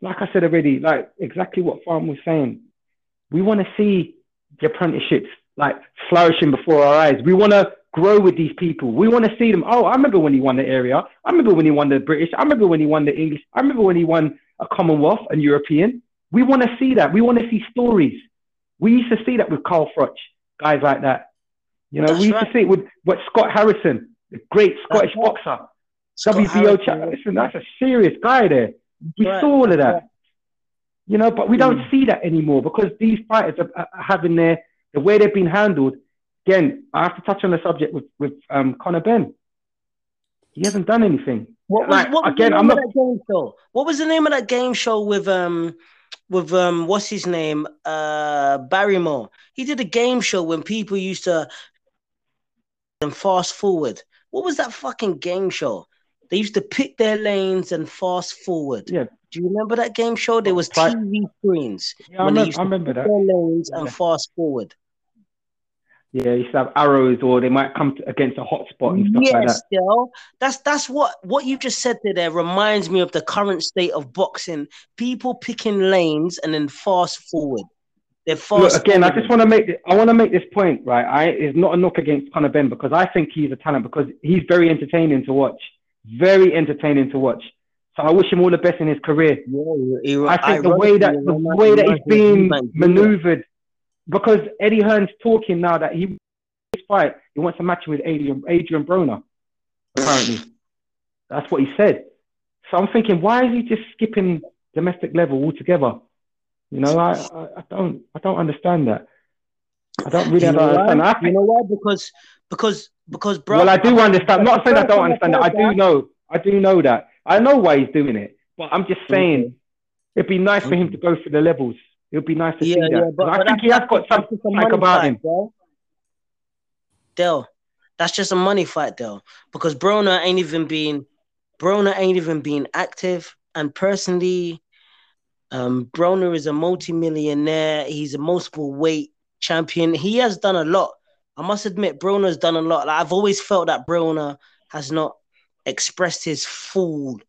like I said already, like exactly what Farm was saying. We want to see the apprenticeships like flourishing before our eyes. We want to grow with these people. We want to see them. Oh, I remember when he won the area. I remember when he won the British. I remember when he won the English. I remember when he won a Commonwealth and European. We want to see that. We want to see stories. We used to see that with Carl Froch, guys like that. You know, That's we used right. to see it with what Scott Harrison, the great Scottish right. boxer. Scott WBO Harrison, champ. Listen, that's a serious guy there. We right, saw all of that's that. You know, but we don't Mm. see that anymore because these fighters are, are having their the way they've been handled. Again, I have to touch on the subject with with um, Conor Benn. He hasn't done anything. What was, Like, what was again, the name I'm of not- that game show? What was the name of that game show with um with um what's his name? Uh Barrymore. He did a game show when people used to and fast forward. What was that fucking game show? They used to pick their lanes and fast forward. Yeah. Do you remember that game show? There was TV screens Yeah, I remember, used I to remember pick that. lanes and fast forward. Yeah, you used to have arrows, or they might come to, against a hotspot and stuff like Yes, that. yo. That's that's what what you just said there, there reminds me of the current state of boxing. People picking lanes and then fast forward. They're fast Look, again, I just want to make I want to make this point, right? I is not a knock against Conor Benn because I think he's a talent because he's very entertaining to watch, very entertaining to watch. So I wish him all the best in his career. Yeah, he- I think the way that the remind- way that he's being maneuvered, because Eddie Hearn's talking now that he fight, he wants to match with Adrian, Adrian Broner. Apparently, that's what he said. So I'm thinking, why is he just skipping domestic level altogether? You know, I, I, I don't I don't understand that. I don't really You know understand. why? I You know why? Because because because bro. well, I do understand. I'm not saying I don't understand that. I do know. I do know that. I know why he's doing it. But I'm just saying, Okay. it'd be nice for him to go through the levels. It would be nice to Yeah, see that. yeah, 'Cause but, I but think that's, he has got just- some that's just a like money about fight, him. bro. Dell, that's just a money fight, Dell. Because Broner ain't even been Broner ain't even been active. And personally, um, Broner is a multi-millionaire. He's a multiple weight champion. He has done a lot. I must admit, Broner's done a lot. Like, I've always felt that Broner has not expressed his full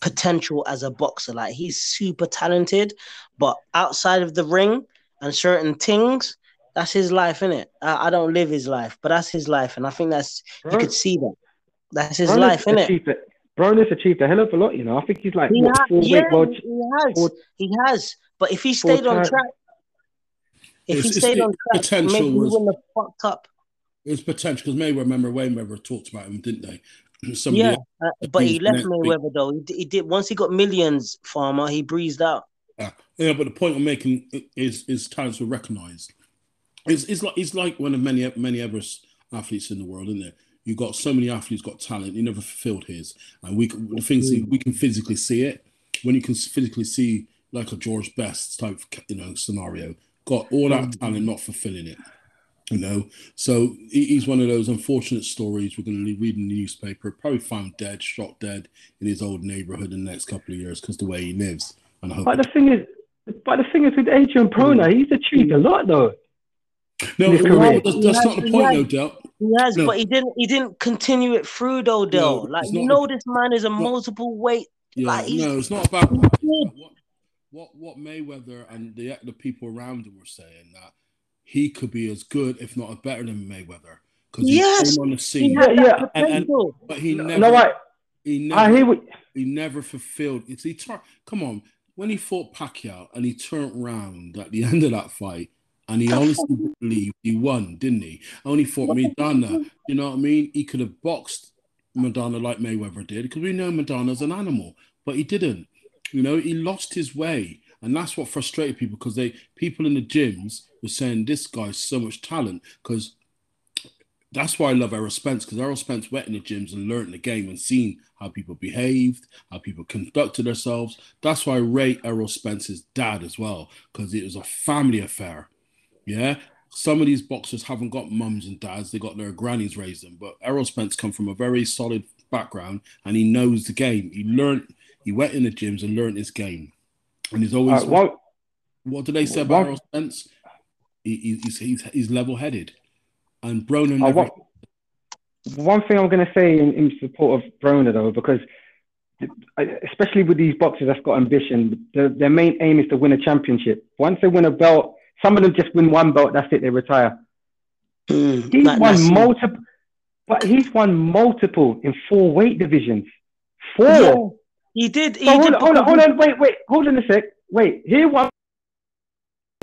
potential as a boxer. Like he's super talented, but outside of the ring and certain things, that's his life, innit? I, I don't live his life, but that's his life, and I think that's you could see that. That's his Broner's life, innit? achieved it. Broner's achieved a hell of a lot, you know. I think he's like He what, ha- four yeah, world. he, has. he has. But if he stayed on track, if It's- he stayed the on track, potential maybe he wouldn't have fucked up. It's potential because Mayweather, remember Mayweather talked about him, didn't they? (laughs) Yeah, uh, but he left. Mayweather though. He, d- he did once he got millions, farmer. He breezed out. the, yeah, but the point I'm making is is talents were recognised. It's, it's like it's like one of many many other athletes in the world, isn't it? You got so many athletes got talent. He never fulfilled his, and we can, the things we can physically see it. When you can physically see like a George Best type, you know, scenario, got all that mm. talent, not fulfilling it. You know, so he's one of those unfortunate stories we're going to read in the newspaper. Probably found dead, shot dead in his old neighborhood in the next couple of years because the way he lives. And I hope But the thing is, but the thing is with Adrian mm. Broner, he's achieved a lot though. no, his no, that's, that's not the point, has- no doubt. He has, No. but he didn't. He didn't continue it through though, Dale. like it's you not- know, this man is a multiple weight. Yeah, Like, no, it's not about that. It's good. about what, what what Mayweather and the the people around him were saying that he could be as good, if not better than Mayweather, because he Yes, came on the scene, Yeah, yeah. And- and- potential. but he never, no, I, he never, what. he never fulfilled. It's he tur- come on when he fought Pacquiao and he turned around at the (laughs) end of that fight and he honestly (laughs) believed he won, didn't he? Only fought Maidana. You know what I mean? He could have boxed Maidana like Mayweather did because we know Maidana's an animal, but he didn't. You know, he lost his way. And that's what frustrated people because they people in the gyms were saying this guy's so much talent because that's why I love Errol Spence because Errol Spence went in the gyms and learned the game and seen how people behaved, how people conducted themselves. That's why I rate Errol Spence's dad as well because it was a family affair. Yeah, some of these boxers haven't got mums and dads; they got their grannies raised them. But Errol Spence come from a very solid background and he knows the game. He learned. He went in the gyms and learned his game, and he's Uh, always. one, what do they say one- about Errol Spence? He, he- he's, he's, he's level-headed, and Broner uh, never. one, one thing I'm going to say in, in support of Broner though, because especially with these boxers that's got ambition, their, their main aim is to win a championship. Once they win a belt, some of them just win one belt, that's it, they retire. Mm, He's won Nassim. multiple, but he's won multiple in four weight divisions. Four. Yeah, he did. He So hold did on, hold on, hold on, wait, wait, hold on a sec. Wait, here what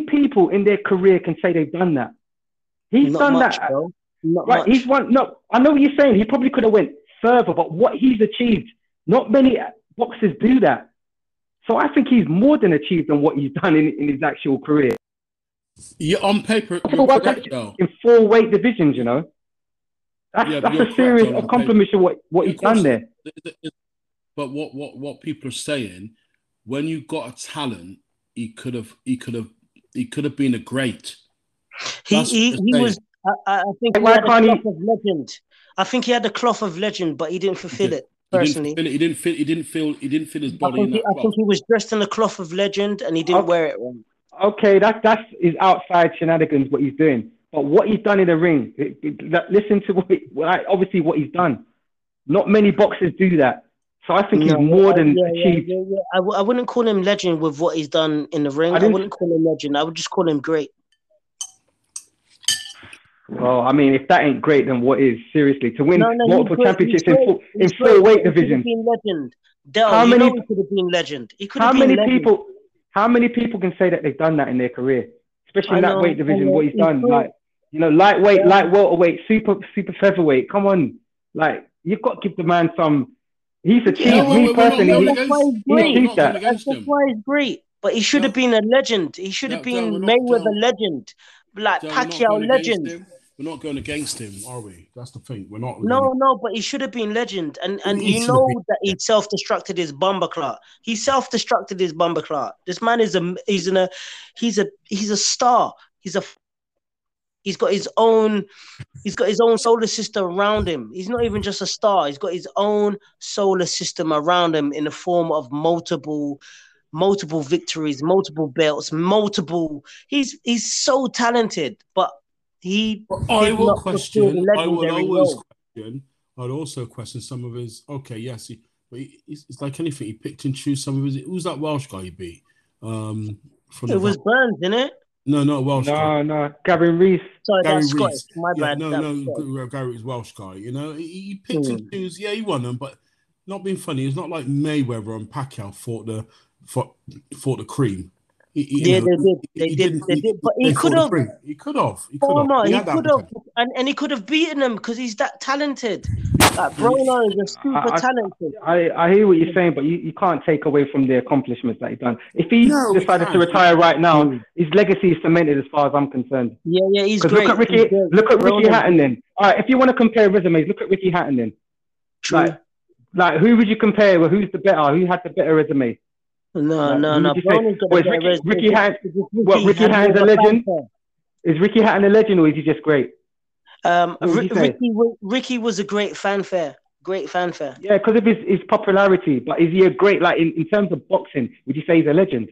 people in their career can say they've done that. He's Not done much, that. Not Right, much. he's won. No, I know what you're saying. He probably could have went further, but what he's achieved, not many boxers do that. So I think he's more than achieved on what he's done in, in his actual career Yeah, on paper, you're what- correct, though. in four weight divisions. You know, that's Yeah, that's a serious correct on the accomplishment what what he's of course done there. But what what what people are saying, when you got a talent, he could have he could have he could have been a great. He he, he was. I, I I think he Why had the can't he- cloth of legend. I think he had the cloth of legend, but he didn't fulfill Yeah. it He didn't personally. He didn't feel. He didn't feel. He didn't feel his I body in think, he. I think he was dressed in the cloth of legend, and he didn't Okay. wear it wrong. Okay, that's that's his outside shenanigans what he's doing. But what he's done in the ring, it- it- that- listen to what he, well, obviously what he's done. Not many boxers do that. So I think he's more than yeah, achieved. yeah, yeah. I, w- I wouldn't call him legend with what he's done in the ring. I I, wouldn't call him legend. I would just call him great. Well, I mean, if that ain't great, then what is? Seriously, to win No, no, multiple championships in four, in four weight but he could have divisions. been legend. Del, How many- could have been legend. He could How many legend. people? How many people can say that they've done that in their career, especially I in that know, weight division? know, What he's he's done, like You know, lightweight, Yeah. light welterweight, super super featherweight. Come on, like you've got to give the man some. He's achieved. Yeah, me we're- we're not personally, going he- against- why he's we're not- great. we're He's not that. going against That's why he's great. But he should have Yeah. been a legend. He should have Yeah, yeah, been we're not- Mayweather yeah. legend, like So we're Pacquiao legend. We're not going against him, are we? That's the thing. We're not. No, really- no, but he should have been legend. And and He you know been, that he self-destructed his bumper clot. He self-destructed his bumper clot. This man is a he's in a he's a he's a star. He's a he's got his own he's got his own solar system around him. He's not even just a star. He's got his own solar system around him in the form of multiple multiple victories, multiple belts, multiple he's he's so talented, but he I will question. I will always role. question. I'd also question some of his. Okay, yes, he, but he, it's, it's like anything. He picked and chose some of his. Who's that Welsh guy he beat? Um, from It was Burns, didn't it? No, not a Welsh guy. no, no, Gavin Rees. Sorry, Gary that's Scottish. Reese. My Yeah, bad. no, no, was Scottish. G- Gary was Welsh guy. You know, he, he picked Hmm. and chose. Yeah, he won them, but not being funny. It's not like Mayweather and Pacquiao fought the fought, fought the cream. He, he- Yeah, know, they did. They did. They did. But he could have. He could have. He could have. no, he could have, and, and he could have beaten him because he's that talented. Like Broner is a super I- I- talented. I, I hear what you're saying, but you, you can't take away from the accomplishments that he's done. If he No, we decided to retire right now, mm. his legacy is cemented as far as I'm concerned. Yeah, yeah, he's Because great. look at Ricky, great. look at Ricky Hatton then. All right, if you want to compare resumes, look at Ricky Hatton then. True. Like, like who would you compare with? Who's the better? Who had the better resume? No, like, no, no. would you say- Broner's got was a Ricky- better Ricky. Hatton- Because what, Ricky Hatton's a legend? fanfare. Is Ricky Hatton a legend or is he just great? Um, What would Ri- you say? Ricky, Ricky was a great fanfare. Great fanfare. Yeah, because of his, his popularity. But is he a great like in, in terms of boxing? Would you say he's a legend?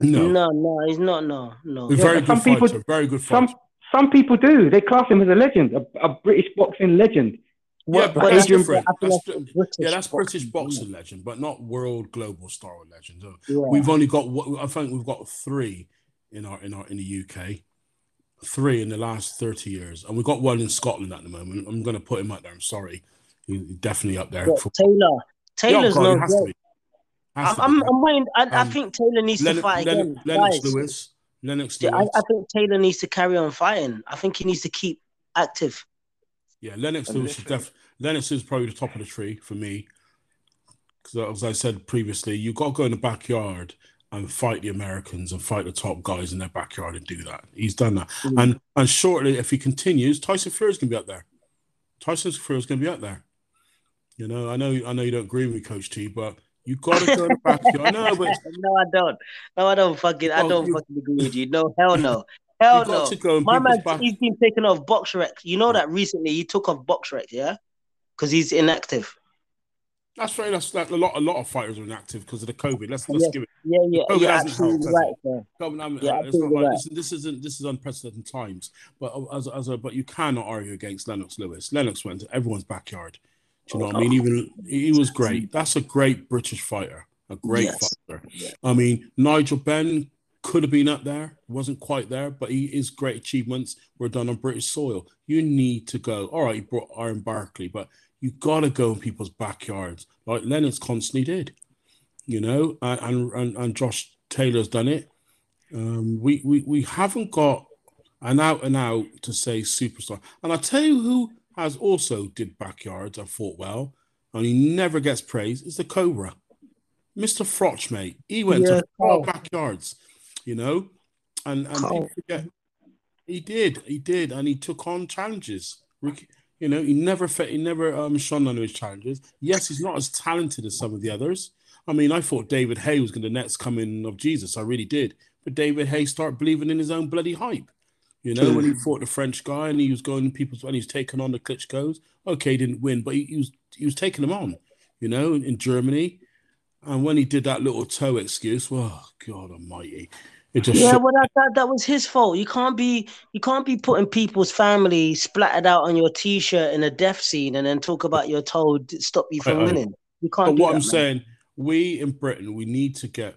No, No, no, he's not. No, no. a very good some people- fighter. Very good Some some people do. They class him as a legend, a, a British boxing legend. Yeah, What- but what that's different. That's British Yeah, that's British boxing. boxing legend, but not world global star legend. Uh, Yeah. We've only got what I think we've got three in our in our in the UK, three in the last thirty years, and we've got one in Scotland at the moment. I'm going to put him up there. I'm sorry, he's definitely up there. What, For, Taylor. Taylor's God, no it has to joke. be. Has I'm, I'm, waiting. I, I Um, think Taylor needs to fight Lennox, again. Lennox Lewis. Lennox Yeah, I, I think Taylor needs to carry on fighting. I think he needs to keep active. Yeah, Lennox Lewis is def- Lennox is probably the top of the tree for me. Because as I said previously, you've got to go in the backyard and fight the Americans and fight the top guys in their backyard and do that. He's done that. Mm. And and shortly, if he continues, Tyson Fury's gonna be up there. Tyson Fury's gonna be up there. You know, I know I know you don't agree with me, Coach T, but you gotta go in the (laughs) backyard. No, but No, I don't. No, I don't fucking. I don't you- fucking agree with you. No, hell no, (laughs) hell no. to go in My people's man, back. he's been taken off BoxRec. You know that recently he took off BoxRec, yeah, because he's inactive. That's right. that's like a lot a lot of fighters are inactive because of the COVID. Let's let's Yeah. give it Yeah, yeah, COVID you're hasn't helped, right, sir. Come on, I mean, Yeah, uh, it's not right. this, this isn't this is unprecedented times. But uh, as as a but you cannot argue against Lennox Lewis. Lennox went to everyone's backyard. Do you know what I mean? Even he was great. That's a great British fighter. A great Yes. fighter. Yeah. I mean, Nigel Benn could have been up there, wasn't quite there, but he his great achievements were done on British soil. You need to go. All right, he brought Iran Barkley, but you gotta go in people's backyards, like Lennox constantly did. You know, and and, and, Josh Taylor's done it. Um, we, we we haven't got an out and out to say superstar. And I tell you who has also did backyards and fought well, and he never gets praise. Is the Cobra, Mister Froch, mate. He went Yeah, to four backyards, you know, and and forget he did, he did, and he took on challenges. You know, he never he never um shone of his challenges. Yes, he's not as talented as some of the others. I mean, I thought David Haye was going to next come in of Jesus. I really did. But David Haye started believing in his own bloody hype. You know, when he fought the French guy and he was going people's and he was taking on the Klitschko's. Okay, he didn't win, but he, he was he was taking them on. You know, in, in Germany, and when he did that little toe excuse, well, God Almighty, it just Yeah, well, that, that that was his fault. You can't be you can't be putting people's family splattered out on your T-shirt in a death scene and then talk about your toe to stop you from I- I- winning. You can't. do what that, I'm man. saying, we in Britain, we need to get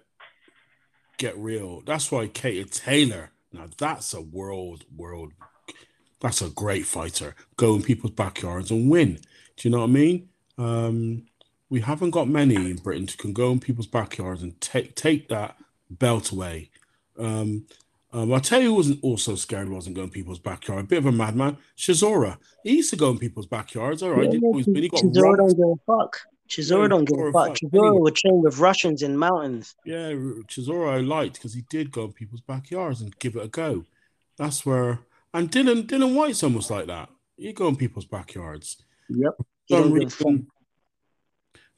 get real. That's why Katie Taylor. Now that's a world world. That's a great fighter. Go in people's backyards and win. Do you know what I mean? Um, we haven't got many in Britain who can go in people's backyards and take take that belt away. Um, Um, I tell you, who wasn't also scared. Wasn't going people's backyard. A bit of a madman. Chisora. He used to go in people's backyards. All right, Yeah, always. He got Chisora robbed. don't give a fuck. Chisora Yeah, don't give a fuck. fuck Chisora anyway. would with Russians in mountains. Yeah, Chisora I liked because he did go in people's backyards and give it a go. That's where. And Dillian Dillian Whyte's almost like that. You go in people's backyards. Yep. For some don't give a fuck. reason,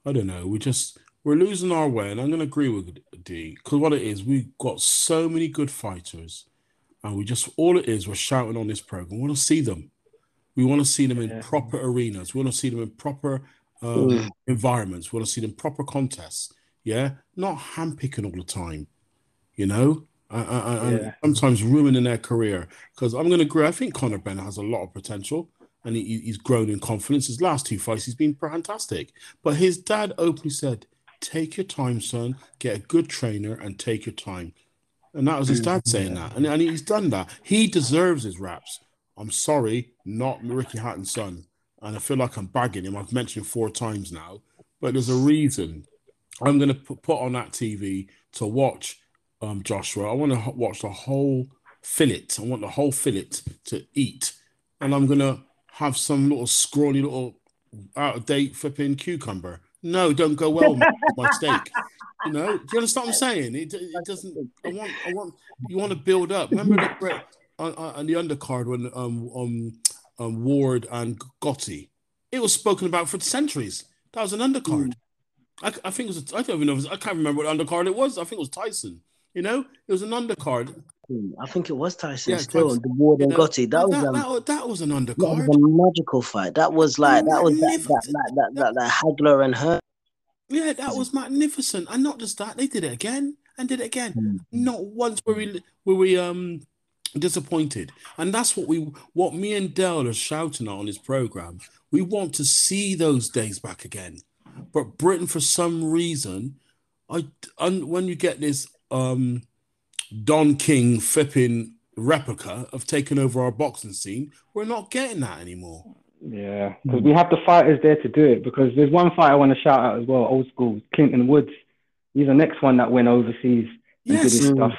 I don't know. We just we're losing our way, and I'm going to agree with D because what it is, we've got so many good fighters, and we just all it is, we're shouting on this program. We want to see them. We want to see them in Yeah. proper arenas. We want to see them in proper um, Mm. environments. We want to see them proper contests. Yeah, not handpicking all the time. You know, uh, and Yeah. sometimes ruining their career. Because I'm going to agree. I think Conor Bennett has a lot of potential, and he- he's grown in confidence. His last two fights, he's been fantastic. But his dad openly said, "Take your time, son. Get a good trainer and take your time." And that was his dad saying that, and, and he's done that. He deserves his raps. I'm sorry, not Ricky Hatton's son, and I feel like I'm bagging him. I've mentioned four times now, but there's a reason. I'm going to put, put on that TV to watch um, Joshua. I want to watch the whole fillet. I want the whole fillet to eat, and I'm going to have some little scrawny little out of date flipping cucumber. No, don't go well with (laughs) my steak. You know, do you understand what I'm saying? It, it doesn't. I want. I want. You want to build up. Remember the Brett on, on on the undercard when um um, um Ward and Gatti. It was spoken about for centuries. That was an undercard. I, I think it was. I don't even know. Was, I can't remember what undercard it was. I think it was Tyson. You know, it was an undercard. I think it was Tyson Yeah, still. Tyson. The Ward You know, Gatti. That was that, um, that, was- that was an that undercard. was a magical fight. That was like that was that that that that, that, that Hagler and her. Yeah, that was magnificent. And not just that, they did it again and did it again. Hmm. Not once were we were we um disappointed. And that's what we what me and Dell are shouting on his program. We want to see those days back again. But Britain, for some reason, I and when you get this um Don King flipping replica of taking over our boxing scene, we're not getting that anymore. Yeah, because we have the fighters there to do it. Because there's one fight I want to shout out as well, old school, Clinton Woods. He's the next one that went overseas and did his stuff.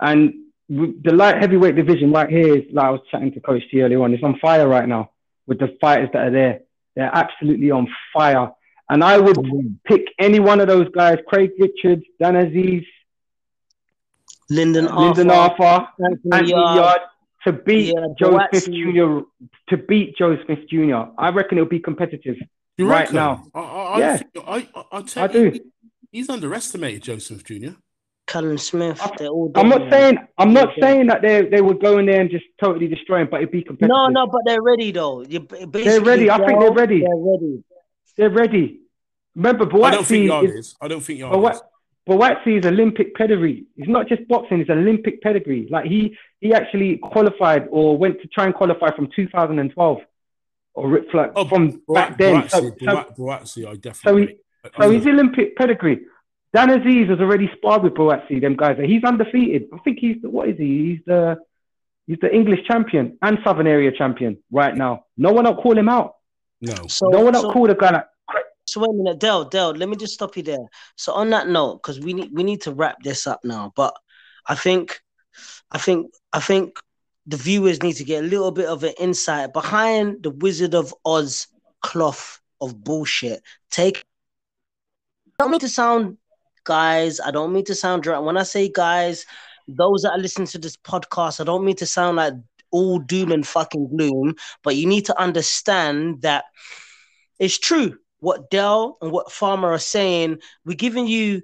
And the light heavyweight division right here is like I was chatting to Coach T earlier on. It's on fire right now with the fighters that are there. They're absolutely on fire. And I would pick any one of those guys: Craig Richards, Dan Azeez, Lyndon Lyndon Arthur, Arthur, Anthony Anthony Yarde. Uh, Yarde to beat Yeah, Joe Buatsi. Smith Jr. To beat Joe Smith Jr. I reckon it'll be competitive. You Right reckon? now. I, I, I, Yeah. I, I, I'll tell I you, do. He's underestimated Joseph Jr. Callum Smith. I- They're all I'm not man. saying I'm not Yeah. saying that they they would go in there and just totally destroy him, but it'd be competitive. No, no, but they're ready though. You basically ready. I think they're ready. They're ready. they're ready. Remember, I don't think Yarde is, is. I don't think Yarde Boat- is. Buatsi is Olympic pedigree. It's not just boxing; it's Olympic pedigree. Like he he actually qualified or went to try and qualify from 2012 or ri- like, Oh, from back Boat- then. So, Buatsi, so, Boat- Buatsi, I so, he, so he's Olympic pedigree. Dan Azeez has already sparred with Buatsi, them guys. He's undefeated. I think he's the, what is he? He's the he's the English champion and Southern Area champion right now. No one will call him out. no. So, no one will so, call the guy like so wait a minute, Dell, Dell, let me just stop you there. So on that note, because we need we need to wrap this up now, but I think I think I think the viewers need to get a little bit of an insight behind the Wizard of Oz cloth of bullshit. Take I don't mean to sound guys, I don't mean to sound drunk. When I say guys, those that are listening to this podcast, I don't mean to sound like all doom and fucking gloom, but you need to understand that it's true what Dell and what Farmer are saying. We're giving you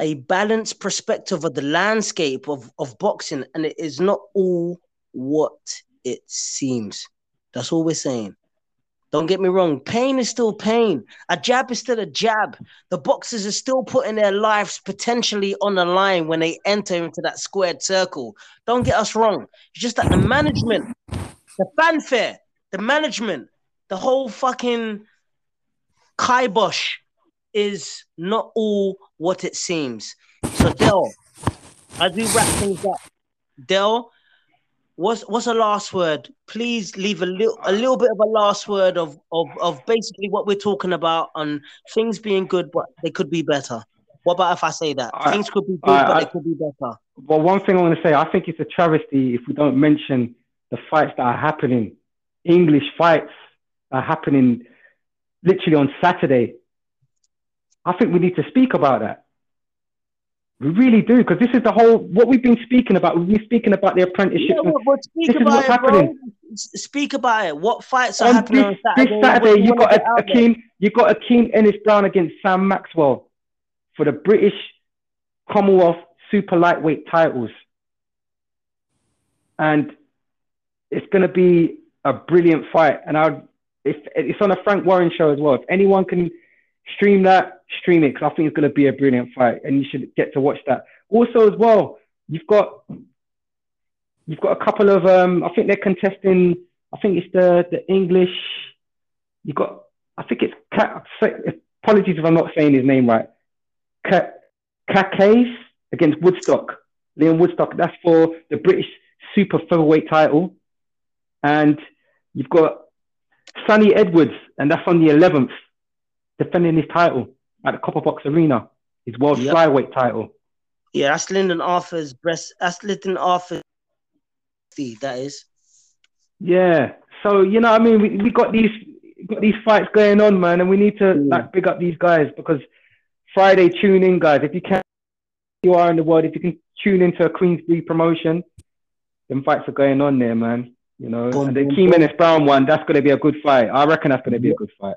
a balanced perspective of the landscape of, of boxing, and it is not all what it seems. That's all we're saying. Don't get me wrong, pain is still pain. A jab is still a jab. The boxers are still putting their lives potentially on the line when they enter into that squared circle. Don't get us wrong. It's just that the management, the fanfare, the management, the whole fucking kibosh is not all what it seems. So Dell, as we wrap things up, Dell, what's what's a last word? Please leave a little a little bit of a last word of of of basically what we're talking about on things being good, but they could be better. What about if I say that I- things could be good, I- but I- they could be better? But one thing I want to say, I think it's a travesty if we don't mention the fights that are happening, English fights are happening literally on Saturday. I think we need to speak about that. We really do, because this is the whole what we've been speaking about. We've been speaking about the apprenticeship. Yeah, well, speak this is about what's it, happening. bro. Speak about it. What fights are On happening this, on Saturday? What Saturday, you wanna got a? Akeem, you got Akeem Ennis Brown against Sam Maxwell for the British Commonwealth Super Lightweight titles, and it's going to be a brilliant fight. And I, if it's on a Frank Warren show as well, if anyone can stream that, stream it because I think it's going to be a brilliant fight, and you should get to watch that. Also, as well, you've got you've got a couple of um, I think they're contesting. I think it's the the English. You've got I think it's Ka- apologies if I'm not saying his name right. Ka- Kake's against Woodstock, Liam Woodstock. That's for the British Super Featherweight title, and you've got Sonny Edwards, and that's on the 11th, defending his title at the Copper Box Arena, his world Yep. flyweight title. Yeah, that's Lyndon Arthur's breast. That's Lyndon Arthur's. That is. Yeah. So you know, I mean, we, we got these got these fights going on, man, and we need to Mm. like big up these guys because Friday, tune in, guys. If you can, you are in the world. If you can tune into a Queensberry promotion, them fights are going on there, man. You know, Boom, and the boom, Key boom. Menace Brown one, that's going to be a good fight. I reckon that's going to be a good fight.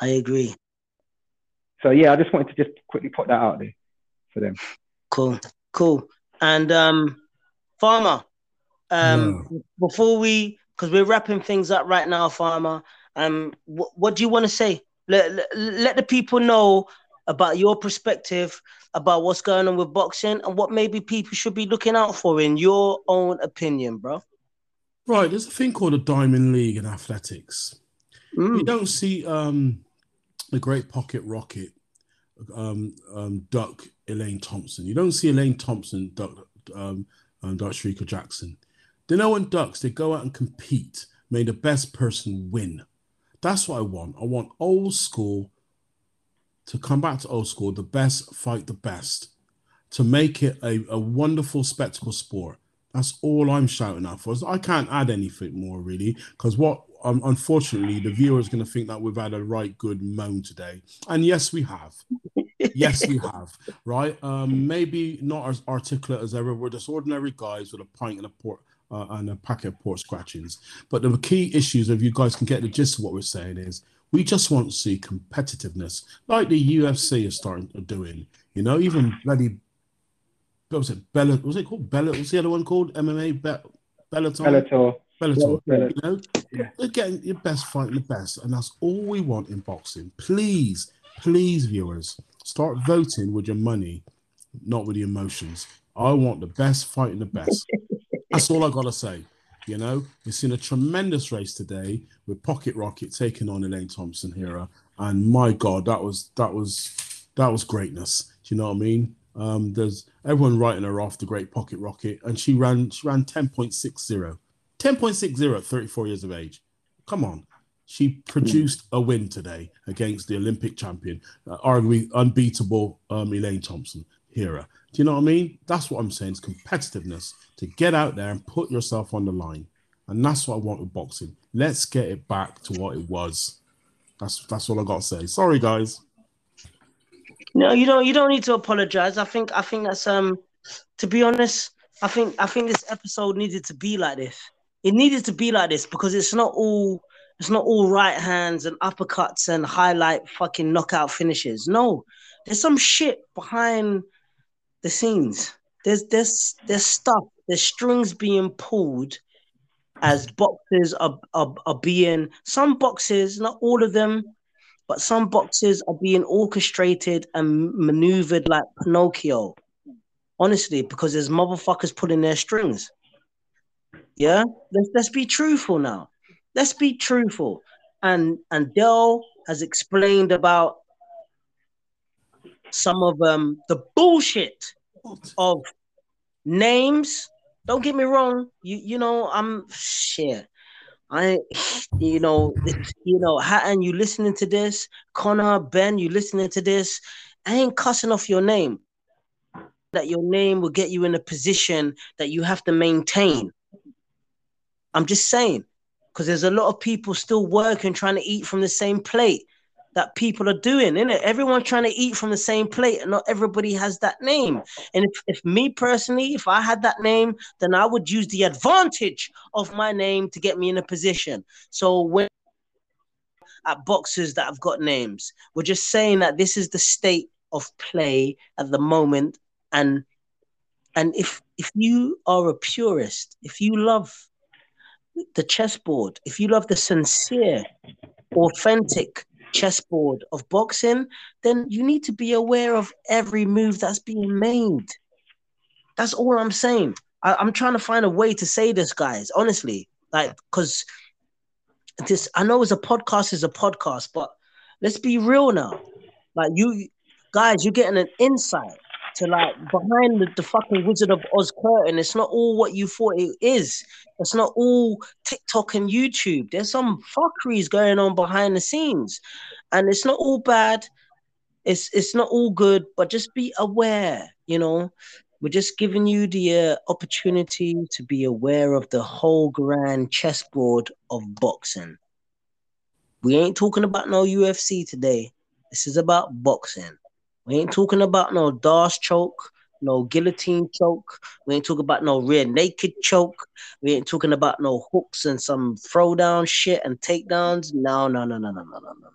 I agree. So yeah, I just wanted to just quickly put that out there for them. Cool, cool. And um, Farmer, um, before we, because we're wrapping things up right now, Farmer. Um, wh- what do you want to say? Let, let let the people know about your perspective about what's going on with boxing and what maybe people should be looking out for in your own opinion, bro. Right, there's a thing called a Diamond League in athletics. Mm. You don't see um, the great pocket rocket um, um, duck Elaine Thompson. You don't see Elaine Thompson duck um, um, duck Shericka Jackson. They know when ducks they go out and compete. May the best person win. That's what I want. I want old school to come back to old school. The best fight the best to make it a, a wonderful spectacle sport. That's all I'm shouting out for. I can't add anything more really, because what um, unfortunately the viewer is going to think that we've had a right good moan today, and yes, we have. yes, we have. Right? Um, maybe not as articulate as ever. We're just ordinary guys with a pint and a port uh, and a packet of port scratchings. But the key issues, if you guys can get the gist of what we're saying, is we just want to see competitiveness, like the UFC is starting to doing. You know, even bloody what was it? Bella was it called Bella? What's the other one called? MMA Be- Bellator. Bellator. Bellator. Bellator. You know, Yeah. they're getting your best fighting the best, and that's all we want in boxing. Please, please, viewers, start voting with your money, not with your emotions. I want the best fight fighting the best. (laughs) That's all I gotta say. You know, we've seen a tremendous race today with Pocket Rocket taking on Elaine Thompson here, and my God, that was that was that was greatness. Do you know what I mean? Um, there's everyone writing her off the great Pocket Rocket, and she ran she ran 10.60. 10.60 at 34 years of age. Come on. She produced a win today against the Olympic champion, uh, arguably unbeatable um, Elaine Thompson, Herah. Do you know what I mean? That's what I'm saying. It's competitiveness to get out there and put yourself on the line. And that's what I want with boxing. Let's get it back to what it was. That's that's all I got to say. Sorry, guys. No, you don't. You don't need to apologize. I think. I think that's um. To be honest, I think. I think this episode needed to be like this. It needed to be like this because it's not all. It's not all right hands and uppercuts and highlight fucking knockout finishes. No, there's some shit behind the scenes. There's there's there's stuff. There's strings being pulled as boxes are, are, are being some boxes, not all of them, but some boxes are being orchestrated and maneuvered like Pinocchio. Honestly, because there's motherfuckers pulling their strings. Yeah, let's let's be truthful now. Let's be truthful. And and Dell has explained about some of um the bullshit of names. Don't get me wrong. You you know I'm shit. I you know you know Hatton. You listening to this? Conor Benn, you listening to this? I ain't cussing off your name. that your name will get you in a position that you have to maintain. I'm just saying, because there's a lot of people still working, trying to eat from the same plate that people are doing, isn't it? Everyone's trying to eat from the same plate, and not everybody has that name. And if, if me personally, if I had that name, then I would use the advantage of my name to get me in a position. So when at boxers that have got names, we're just saying that this is the state of play at the moment, and and if if you are a purist, if you love the chessboard, if you love the sincere, authentic chessboard of boxing, then you need to be aware of every move that's being made. That's all I'm saying. I, am trying to find a way to say this, guys. Honestly, like, because this, I know it's a podcast, is a podcast, but let's be real now. Like, you guys, you're getting an insight to like behind the, the fucking Wizard of Oz curtain. It's not all what you thought it is. It's not all TikTok and YouTube. There's some fuckeries going on behind the scenes, and it's not all bad. It's it's not all good, but just be aware. You know, we're just giving you the uh, opportunity to be aware of the whole grand chessboard of boxing. We ain't talking about no UFC today. This is about boxing. We ain't talking about no D'Arce choke, no guillotine choke. We ain't talking about no rear naked choke. We ain't talking about no hooks and some throwdown shit and takedowns. No, no, no, no, no, no, no, no, no.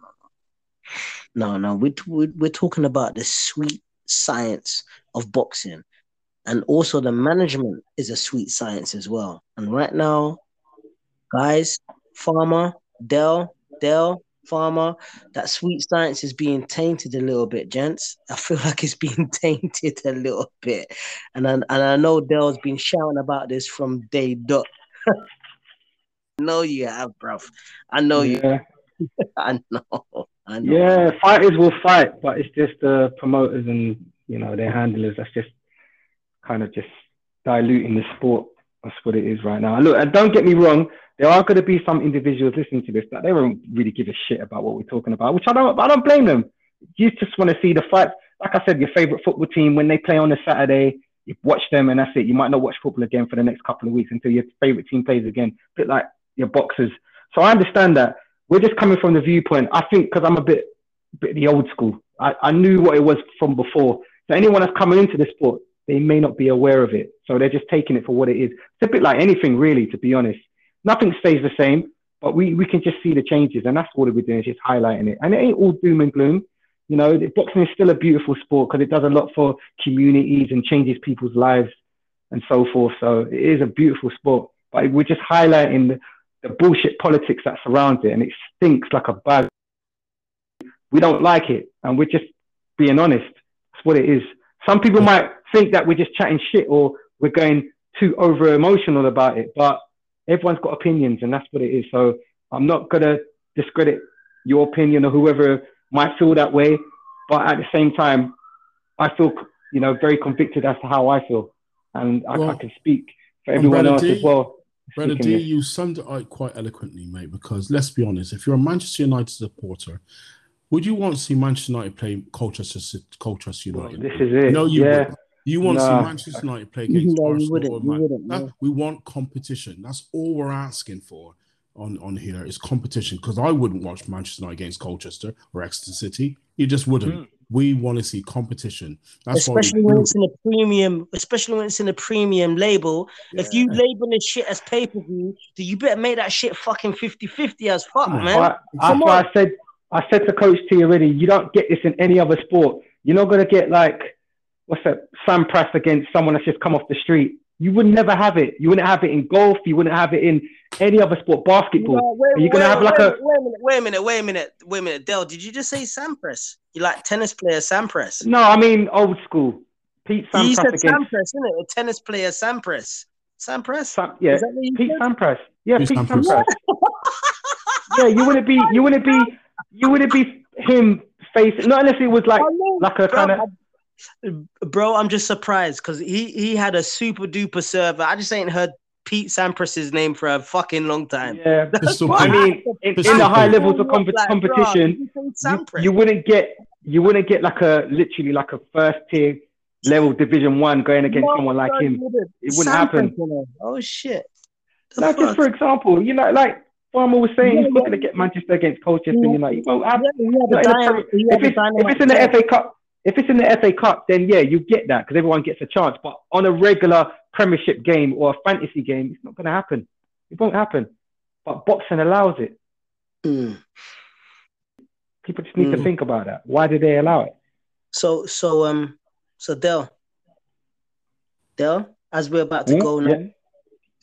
No, no. No. No. We, we, we're talking about the sweet science of boxing. And also the management is a sweet science as well. And right now, guys, Farmer, Dell, Dell, farmer. That sweet science is being tainted a little bit, gents. I feel (laughs) like it's being (laughs) tainted a little bit, and I, and I know Dell's been shouting about this from day dot. (laughs) I know you have, bruv. I know yeah. you. I know. I know. Yeah, fighters will fight, but it's just the promoters and you know their handlers that's just kind of just diluting the sport. That's what it is right now. Look, and don't get me wrong, there are going to be some individuals listening to this that they don't really give a shit about what we're talking about, which I don't. I don't blame them. You just want to see the fight. Like I said, your favorite football team when they play on a Saturday, you watch them and that's it. You might not watch football again for the next couple of weeks until your favorite team plays again. A bit like your boxers. So I understand that. We're just coming from the viewpoint. I think because I'm a bit, bit the old school. I, I knew what it was from before. So anyone that's coming into the sport, they may not be aware of it. So they're just taking it for what it is. It's a bit like anything, really, to be honest nothing stays the same, but we, we can just see the changes, and that's what we're doing, is just highlighting it. And it ain't all doom and gloom. You know, boxing is still a beautiful sport because it does a lot for communities and changes people's lives and so forth. So it is a beautiful sport, but we're just highlighting the, the bullshit politics that surrounds it, and it stinks like a bug. We don't like it, and we're just being honest. That's what it is. Some people might think that we're just chatting shit or we're going too over emotional about it, but everyone's got opinions, and that's what it is. So I'm not gonna discredit your opinion or whoever might feel that way, but at the same time, I feel you know very convicted as to how I feel, and I, well, I can speak for everyone else D, as well. Brother D, you summed it up quite eloquently, mate. Because let's be honest, if you're a Manchester United supporter, would you want to see Manchester United play Colchester, Colchester United? Well, this is it. No, you yeah. would you want to see Manchester United play against no, Arsenal? Man- no. We want competition. That's all we're asking for on, on here is competition. Because I wouldn't watch Manchester United against Colchester or Exeter City. You just wouldn't. Mm. We want to see competition. That's especially when it's in a premium, especially when it's in a premium label. Yeah. If you label this shit as pay per view, do you better make that shit fucking 50-50 as fuck, man. I, Come I, I said I said to Coach T already, you don't get this in any other sport. You're not gonna get like what's that Sampras against someone that's just come off the street. You would never have it. You wouldn't have it in golf. You wouldn't have it in any other sport, basketball. No, wait, Are you gonna wait, have like wait, a wait a minute, wait a minute, wait a minute, wait a minute, Dell. Did you just say Sampras? You like tennis player Sampras? No, I mean old school. Pete Sampras you said against Sampras, isn't it? A tennis player Sampras. Sampras? Sam, yeah, Pete said? Sampras. Yeah, Pete, Pete Sampras. Sampras. (laughs) yeah, you wouldn't be, you wouldn't be, you wouldn't be him facing. Not unless it was like, like a kind of bro, I'm just surprised because he he had a super duper server. I just ain't heard Pete Sampras's name for a fucking long time. Yeah, (laughs) I mean, in, in the high levels of comp- competition, you, you, wouldn't get you wouldn't get like a literally like a first tier level Division One going against No, someone like no, him. wouldn't. It wouldn't Sam happen. Oh shit. The Like just for example, you know, like Farmer was saying, Yeah, he's not yeah. going to get Manchester against Colchester. You know, it won't happen. Yeah, he had in the dynam- Premier- he had if it's, if it's in the player. FA Cup, if it's in the FA Cup, then yeah, you get that because everyone gets a chance. But on a regular Premiership game or a fantasy game, it's not going to happen. It won't happen. But boxing allows it. Mm. People just need to Mm. think about that. Why do they allow it? So so um so Del, Del, as we're about to Hmm? go now, Yeah.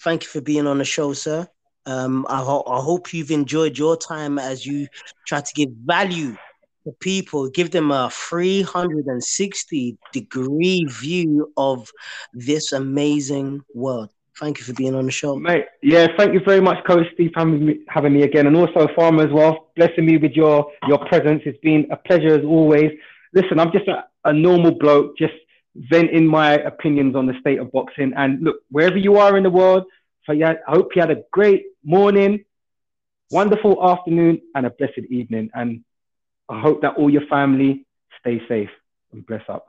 thank you for being on the show, sir. Um, I, ho- I hope you've enjoyed your time as you try to give value to people, give them a 360 degree view of this amazing world. Thank you for being on the show. Mate, yeah, thank you very much, Coach Steve, for having me, having me again, and also Farmer as well, blessing me with your your presence. It's been a pleasure as always. Listen, I'm just a, a normal bloke, just venting my opinions on the state of boxing. And look, wherever you are in the world, yeah, I hope you had a great morning, wonderful afternoon, and a blessed evening. And I hope that all your family stay safe and bless up.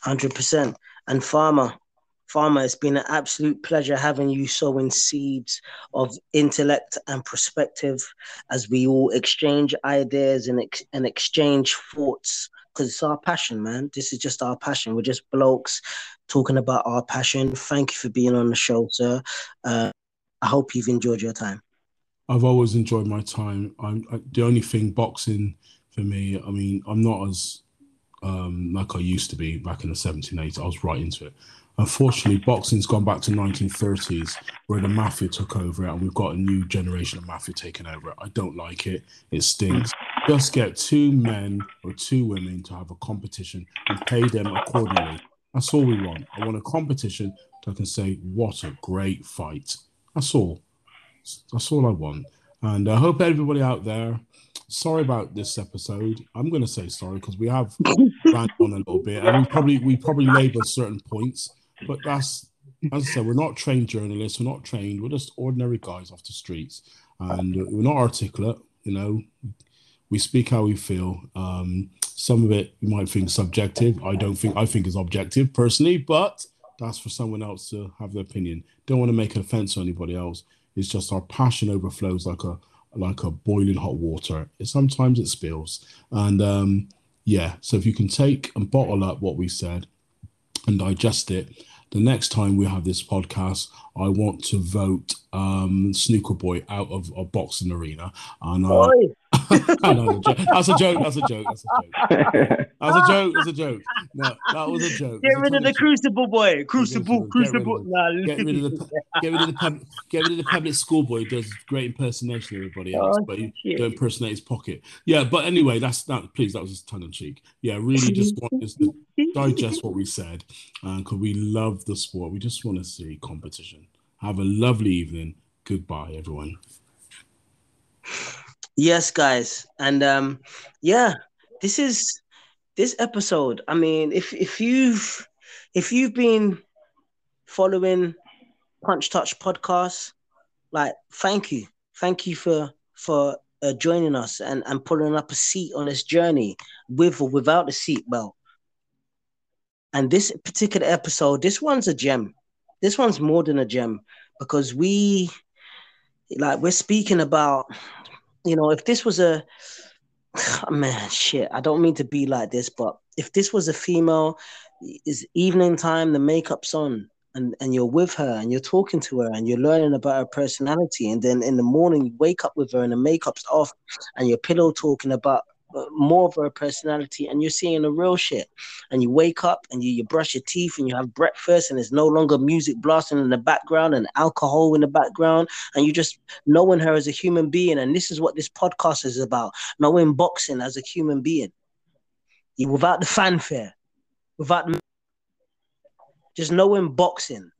Hundred percent. And Farmer, Farmer, it's been an absolute pleasure having you sowing seeds of intellect and perspective as we all exchange ideas and ex- and exchange thoughts because it's our passion, man. This is just our passion. We're just blokes talking about our passion. Thank you for being on the show, sir. Uh, I hope you've enjoyed your time. I've always enjoyed my time. I'm I, the only thing boxing for me. I mean, I'm not as um, like I used to be back in the 1780s. I was right into it. Unfortunately, boxing's gone back to 1930s where the mafia took over it, and we've got a new generation of mafia taking over it. I don't like it. It stinks. Just get two men or two women to have a competition and pay them accordingly. That's all we want. I want a competition that can say, "What a great fight." That's all. That's all I want. And I hope everybody out there. Sorry about this episode. I'm going to say sorry because we have (laughs) ran on a little bit, and we probably we probably laboured certain points. But that's as I said, we're not trained journalists. We're not trained. We're just ordinary guys off the streets, and we're not articulate. You know, we speak how we feel. Um, some of it you might think subjective. I don't think I think is objective personally, but that's for someone else to have their opinion. Don't want to make an offense to anybody else. It's just our passion overflows like a like a boiling hot water. Sometimes it spills, and um, yeah. So if you can take and bottle up what we said and digest it, the next time we have this podcast, I want to vote um, Snooker Boy out of a boxing arena. And uh, (laughs) know, that's a joke. That's a joke. That's a joke. That's a joke. That's a (laughs) joke. No, that was a joke. Get rid of the crucible boy. Crucible, Get rid of crucible. Get rid of the get rid of the get rid of the public schoolboy who does great impersonation of everybody oh, else, Oh, but he don't impersonate his pocket. Yeah, but anyway, that's that. Please, that was just tongue in cheek. Yeah, really, just want us to digest what we said, because we love the sport. We just want to see competition. Have a lovely evening. Goodbye, everyone. Yes, guys, and um, yeah, this is this episode. I mean, if if you've if you've been following Punch Touch podcast, like, thank you, thank you for for uh, joining us and and pulling up a seat on this journey with or without the seatbelt. And this particular episode, this one's a gem. This one's more than a gem because we, like, we're speaking about you know, if this was a (sighs) oh, man, shit, I don't mean to be like this, but if this was a female, is evening time, the makeup's on, and and you're with her, and you're talking to her, and you're learning about her personality, and then in the morning you wake up with her, and the makeup's off, and you're pillow talking about Uh, more of her personality, and you're seeing the real shit, and you wake up and you, you brush your teeth and you have breakfast, and there's no longer music blasting in the background and alcohol in the background, and you just knowing her as a human being. And this is what this podcast is about knowing boxing as a human being. Without the fanfare, without the, just knowing boxing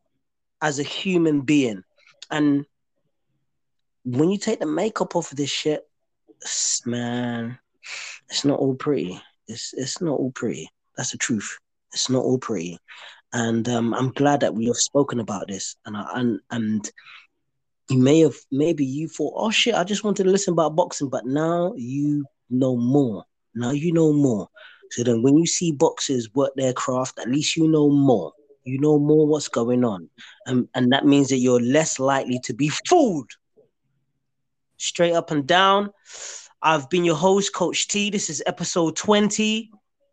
as a human being. And when you take the makeup off of this shit, man, it's not all pretty. It's it's not all pretty. That's the truth. It's not all pretty. And um, I'm glad that we have spoken about this. And I, and and you may have maybe you thought, oh shit, I just wanted to listen about boxing, but now you know more. Now you know more. So then when you see boxers work their craft, at least you know more. You know more what's going on. And, and that means that you're less likely to be (laughs) fooled. Straight up and down. I've been your host, Coach T. This is episode 20.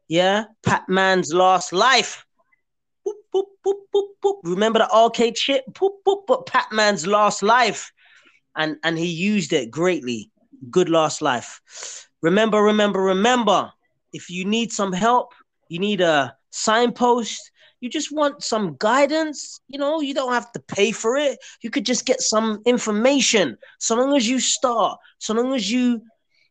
Yeah, Pac-Man's last life. Boop, boop, boop. Remember the arcade shit? Boop, boop, boop. Pac-Man's last life. And and he used it greatly. Good last life. Remember, remember, remember. If you need some help, you need a signpost, you just want some guidance, you know, you don't have to pay for it. You could just get some information. So long as you start, so long as you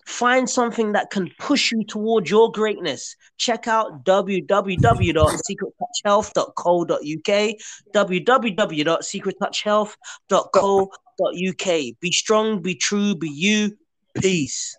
find something that can push you towards your greatness. Check out www.secrettouchhealth.co.uk, www.secrettouchhealth.co.uk. Be strong, be true, be you. Peace.